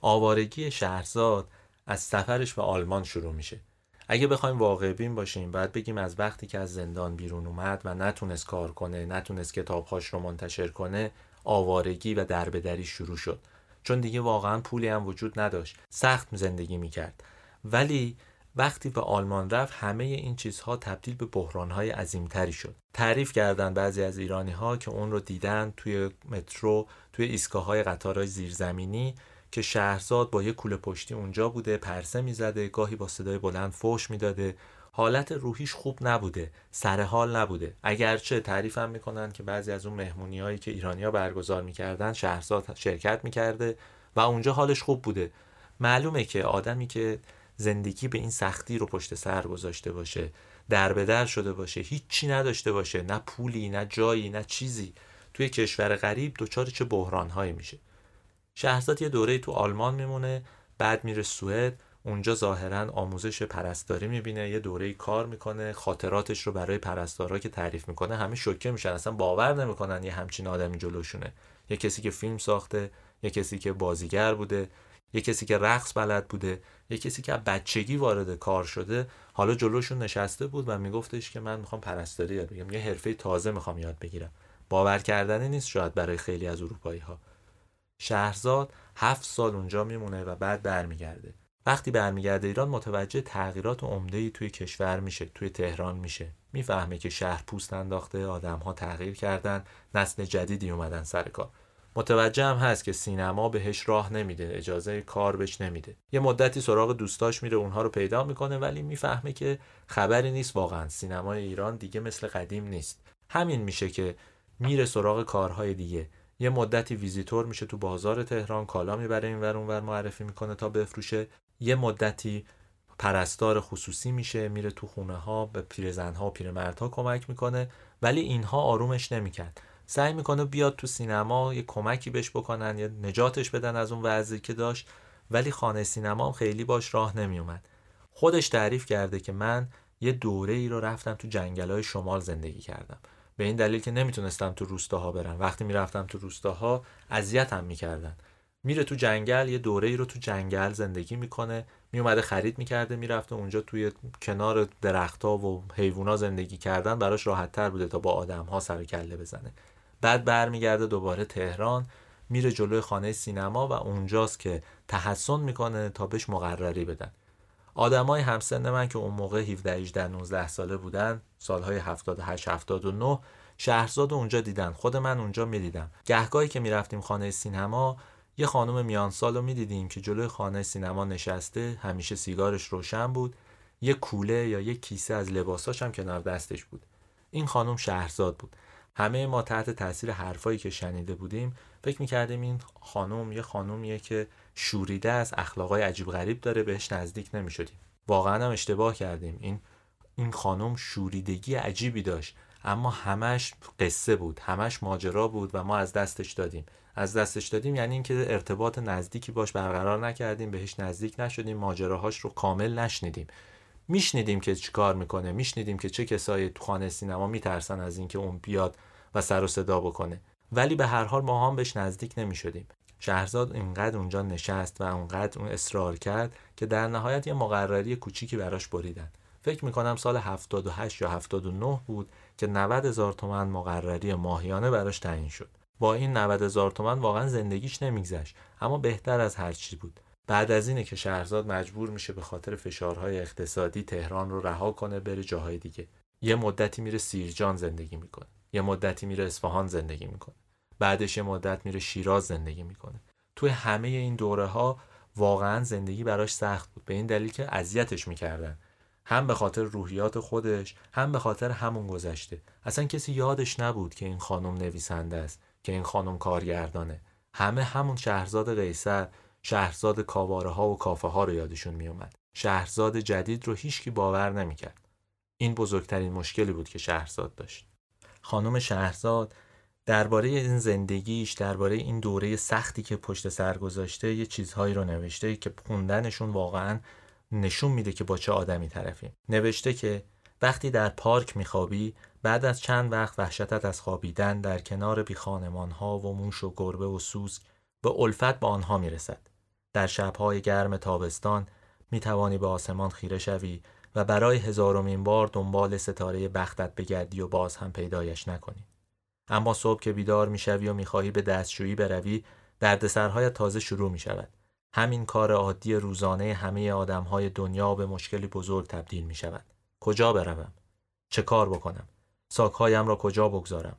آوارگی شهرزاد از سفرش به آلمان شروع میشه. اگه بخوایم واقع بین باشیم باید بگیم از وقتی که از زندان بیرون اومد و نتونست کار کنه نتونست کتابهاش رو منتشر کنه آوارگی و دربدری شروع شد. چون دیگه واقعا پولی هم وجود نداشت. سخت زندگی می‌کرد. ولی وقتی به آلمان رفت همه این چیزها تبدیل به بحرانهای عظیمتری شد. تعریف کردن بعضی از ایرانی ها که اون رو دیدن توی مترو توی ایستگاه های قطارهای زیرزمینی که شهرزاد با یه کوله پشتی اونجا بوده پرسه می‌زده گاهی با صدای بلند فوش می‌داده. حالت روحیش خوب نبوده سر حال نبوده. اگرچه تعریف هم می‌کنن که بعضی از اون مهمونی هایی که ایرانیا برگزار می‌کردن شهرزاد شرکت می‌کرده و اونجا حالش خوب بوده. معلومه که آدمی که زندگی به این سختی رو پشت سر گذاشته باشه در به در شده باشه هیچی نداشته باشه نه پولی نه جایی نه چیزی توی کشور غریب دچار چه بحرانهایی میشه. شهرزاد یه دوره تو آلمان میمونه بعد میره سوئد اونجا ظاهرا آموزش پرستاری می‌بینه یه دوره کار می‌کنه خاطراتش رو برای پرستارا که تعریف می‌کنه همه شوکه میشن اصلا باور نمی‌کنن یه همچین آدمی جلوشونه. یه کسی که فیلم ساخته یه کسی که بازیگر بوده یه کسی که رقص بلد بوده یه کسی که بچگی وارد کار شده حالا جلوشون نشسته بود و میگفتش که من می‌خوام پرستاری یاد بگیرم. یه حرفه تازه می‌خوام یاد بگیرم. باور کردنی نیست شاید برای خیلی از اروپایی ها شهرزاد هفت سال اونجا میمونه و بعد برمیگرده. وقتی برمیگرده ایران متوجه تغییرات عمده ای توی کشور میشه توی تهران میشه. می‌فهمه که شهر پوست انداخته آدم ها تغییر کردن نسل جدیدی اومدن سر کار. متوجه هم هست که سینما بهش راه نمیده اجازه کار بهش نمیده. یه مدتی سراغ دوستاش میره اونها رو پیدا می‌کنه ولی می‌فهمه که خبری نیست واقعا. سینمای ایران دیگه مثل قدیم نیست. همین میشه که میره سراغ کارهای دیگه. یه مدتی ویزیتور میشه تو بازار تهران کالا می‌بره این ور اونور معرفی می‌کنه تا بفروشه. یه مدتی پرستار خصوصی میشه میره تو خونه ها به پیرزن ها و پیرمردها کمک می‌کنه ولی اینها آرومش نمی‌کرد. سعی می‌کنه بیاد تو سینما یه کمکی بهش بکنن یا نجاتش بدن از اون وضعی که داشت ولی خانه سینما هم خیلی باش راه نمیومد خودش تعریف کرده که من یه دوره ای رو رفتم تو جنگل های شمال زندگی کردم. به این دلیل که نمی‌تونستم تو روستاها برم. وقتی می‌رفتم تو روستاها اذیتم می‌کردن. میره تو جنگل یه دوره ای رو تو جنگل زندگی می‌کنه. میومده خرید می‌کرده می‌رفته اونجا توی کنار درختها و حیوونا زندگی کردن. براش راحت تر بوده تا با آدم ها سر کله بزنه. بعد برمیگرده دوباره تهران. میره جلوی خانه سینما و اونجاست که تحسن می‌کنه تا بهش مقرری بدن. آدمای همسن من که اون موقع 17 18 19 ساله بودن سالهای 78 79 شهرزاد اونجا دیدن. خود من اونجا می‌دیدم. گهگاهی که می‌رفتیم خانه سینما یه خانم میان سال رو می‌دیدیم که جلوی خانه سینما نشسته همیشه سیگارش روشن بود. یه کوله یا یه کیسه از لباساش هم کنار دستش بود. این خانم شهرزاد بود. همه ما تحت تاثیر حرفایی که شنیده بودیم فکر می‌کردیم این خانم یه خانومیه که شوریده از اخلاقای عجیب غریب داره بهش نزدیک نمی‌شدیم. واقعا هم اشتباه کردیم. این این خانم شوریدگی عجیبی داشت. اما همش قصه بود همش ماجرا بود و ما از دستش دادیم. از دستش دادیم یعنی اینکه ارتباط نزدیکی باش برقرار نکردیم بهش نزدیک نشدیم ماجراهاش رو کامل نشنیدیم. میشنیدیم که چیکار می‌کنه میشنیدیم که چه کسایی تو خانه سینما میترسن از اینکه اون بیاد و سر و صدا بکنه. ولی به هر حال ما هم بهش نزدیک نمی‌شدیم. شهرزاد اینقدر اونجا نشست و اونقدر اون اصرار کرد که در نهایت یه مقرری کوچیکی براش بریدن. فکر می‌کنم سال 78 یا 79 بود که 90 هزار تومن مقرری ماهیانه براش تعیین شد. با این 90 هزار تومن واقعا زندگیش نمیگذشت اما بهتر از هر چی بود. بعد از اینه که شهرزاد مجبور میشه به خاطر فشارهای اقتصادی تهران رو رها کنه بره جاهای دیگه. یه مدتی میره سیرجان زندگی می‌کنه. یه مدتی میره اصفهان زندگی می‌کنه. بعدش مدت میره شیراز زندگی می‌کنه. توی همه این دوره ها واقعا زندگی براش سخت بود. به این دلیل که اذیتش می‌کردن. هم به خاطر روحیات خودش هم به خاطر همون گذشته. اصلا کسی یادش نبود که این خانم نویسنده است که این خانم کارگردانه. همه همون شهرزاد قیصر شهرزاد کاباره ها و کافه ها رو یادشون میومد شهرزاد جدید رو هیچکی باور نمی‌کرد. این بزرگترین مشکلی بود که شهرزاد داشت. خانم شهرزاد درباره این زندگیش درباره این دوره سختی که پشت سر گذاشته یه چیزهایی رو نوشته که خوندنشون واقعا نشون میده که با چه آدمی طرفیم. نوشته که وقتی در پارک میخوابی بعد از چند وقت وحشتت از خوابیدن در کنار بی خانمان ها و موش و گربه و سوسک به الفت به آنها می‌رسد. در شبهای گرم تابستان می‌توانی به آسمان خیره شوی و برای هزارمین بار دنبال ستاره بختت بگردی و باز هم پیدایش نکنی. اما صبح که بیدار می‌شوی و می‌خواهی به دستشویی بروی دردسرهایت تازه شروع می شود. همین کار عادی روزانه همه آدمهای دنیا به مشکلی بزرگ تبدیل می شود. کجا بروم؟ چه کار بکنم؟ ساکهایم را کجا بگذارم؟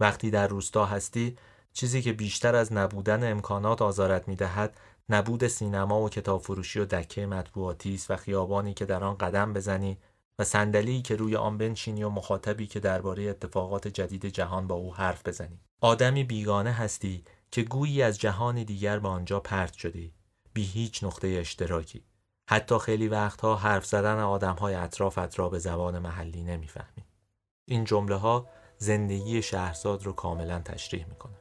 وقتی در روستا هستی چیزی که بیشتر از نبودن امکانات آزارت می دهد نبود سینما و کتاب فروشی و دکه مطبوعاتی است و خیابانی که در آن قدم بزنی و صندلی که روی آن بنشینی و مخاطبی که درباره اتفاقات جدید جهان با او حرف بزنی. آدمی بیگانه هستی که گویی از جهان دیگر به آنجا پرت شدی. بی هیچ نقطه اشتراکی. حتی خیلی وقتها حرف زدن آدمهای اطرافت را به زبان محلی نمی‌فهمی. این جمله ها زندگی شهرزاد رو کاملا تشریح می‌کنه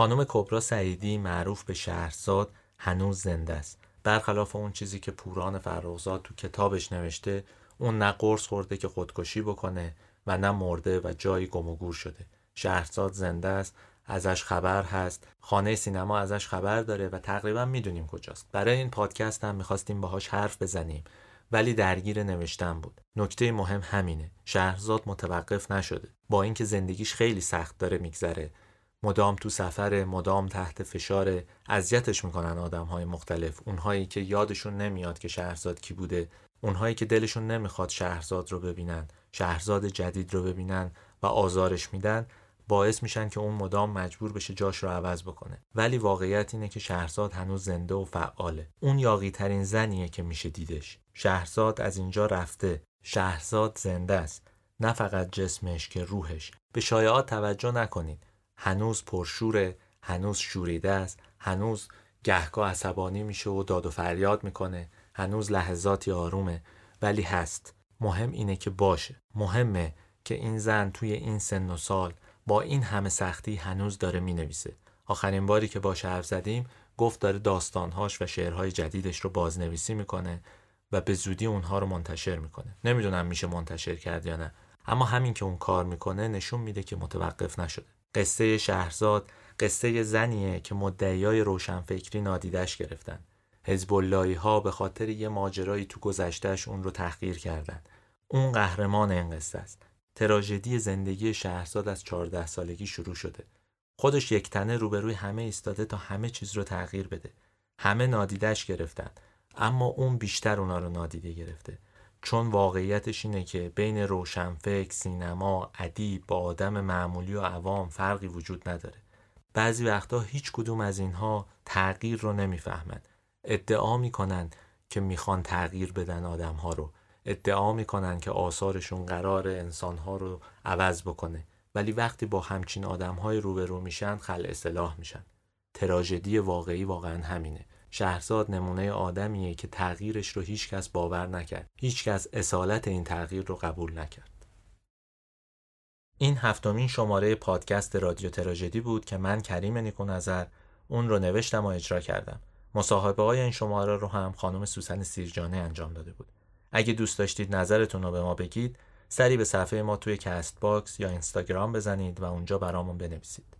خانم کبرا سعیدی معروف به شهرزاد هنوز زنده است. برخلاف اون چیزی که پوران فرخزاد تو کتابش نوشته اون نه قرص خورده که خودکشی بکنه و نه مرده و جایی گم و گور شده. شهرزاد زنده است ازش خبر هست. خانه سینما ازش خبر داره و تقریبا می‌دونیم کجاست. برای این پادکست هم می‌خواستیم باهاش حرف بزنیم ولی درگیر نوشتن بود. نکته مهم همینه. شهرزاد متوقف نشده. با اینکه زندگیش خیلی سخت داره میگذره مدام تو سفر مدام تحت فشار اذیتش می‌کنن آدم های مختلف. اونهایی که یادشون نمیاد که شهرزاد کی بوده اونهایی که دلشون نمی‌خواد شهرزاد رو ببینن شهرزاد جدید رو ببینن و آزارش میدن باعث میشن که اون مدام مجبور بشه جاش رو عوض بکنه. ولی واقعیت اینه که شهرزاد هنوز زنده و فعاله. اون یاقی ترین زنیه که میشه دیدش. شهرزاد از اینجا رفته. شهرزاد زنده است. نه فقط جسمش که روحش. به شایعات توجه نکنید. هنوز پرشوره هنوز شوریده است هنوز گهگاه عصبانی میشه و داد و فریاد می‌کنه هنوز لحظاتی آرومه ولی هست. مهم اینه که باشه. مهمه که این زن توی این سن و سال با این همه سختی هنوز داره می‌نویسه. آخرین باری که باش حرف زدیم گفت داره داستانهاش و شعرهای جدیدش رو بازنویسی می‌کنه و به زودی اونها رو منتشر می‌کنه. نمی‌دونم میشه منتشر کرد یا نه اما همین که اون کار می‌کنه نشون میده که متوقف نشده. قصه شهرزاد قصه زنیه که مدعیای روشنفکری نادیدش گرفتن. حزب ها به خاطر یه ماجرایی تو گذشتهش اون رو تحقیر کردن. اون قهرمان این قصه است. تراژدی زندگی شهرزاد از 14 سالگی شروع شده. خودش یک تنه روبروی همه ایستاده تا همه چیز رو تغییر بده. همه نادیدش گرفتن. اما اون بیشتر اونا رو نادیده گرفته. چون واقعیتش اینه که بین روشنفکر، سینما، ادیب با آدم معمولی و عوام فرقی وجود نداره. بعضی وقتا هیچ کدوم از اینها تغییر رو نمی‌فهمند. ادعا می‌کنن که می‌خوان تغییر بدن آدم ها رو. ادعا می‌کنن که آثارشون قرار انسان ها رو عوض بکنه. ولی وقتی با همچین آدم های روبرو میشن خل اصلاح میشن. تراژدی واقعی واقعا همینه. شهرزاد نمونه آدمیه که تغییرش رو هیچکس باور نکرد. هیچکس اصالت این تغییر رو قبول نکرد. این هفتمین شماره پادکست رادیو تراژدی بود که من کریم نیکو نظر اون رو نوشتم و اجرا کردم. مصاحبه های این شماره رو هم خانم سوسن سیرجانی انجام داده بود. اگه دوست داشتید نظرتون رو به ما بگید، سری به صفحه ما توی Castbox یا اینستاگرام بزنید و اونجا برامون بنویسید.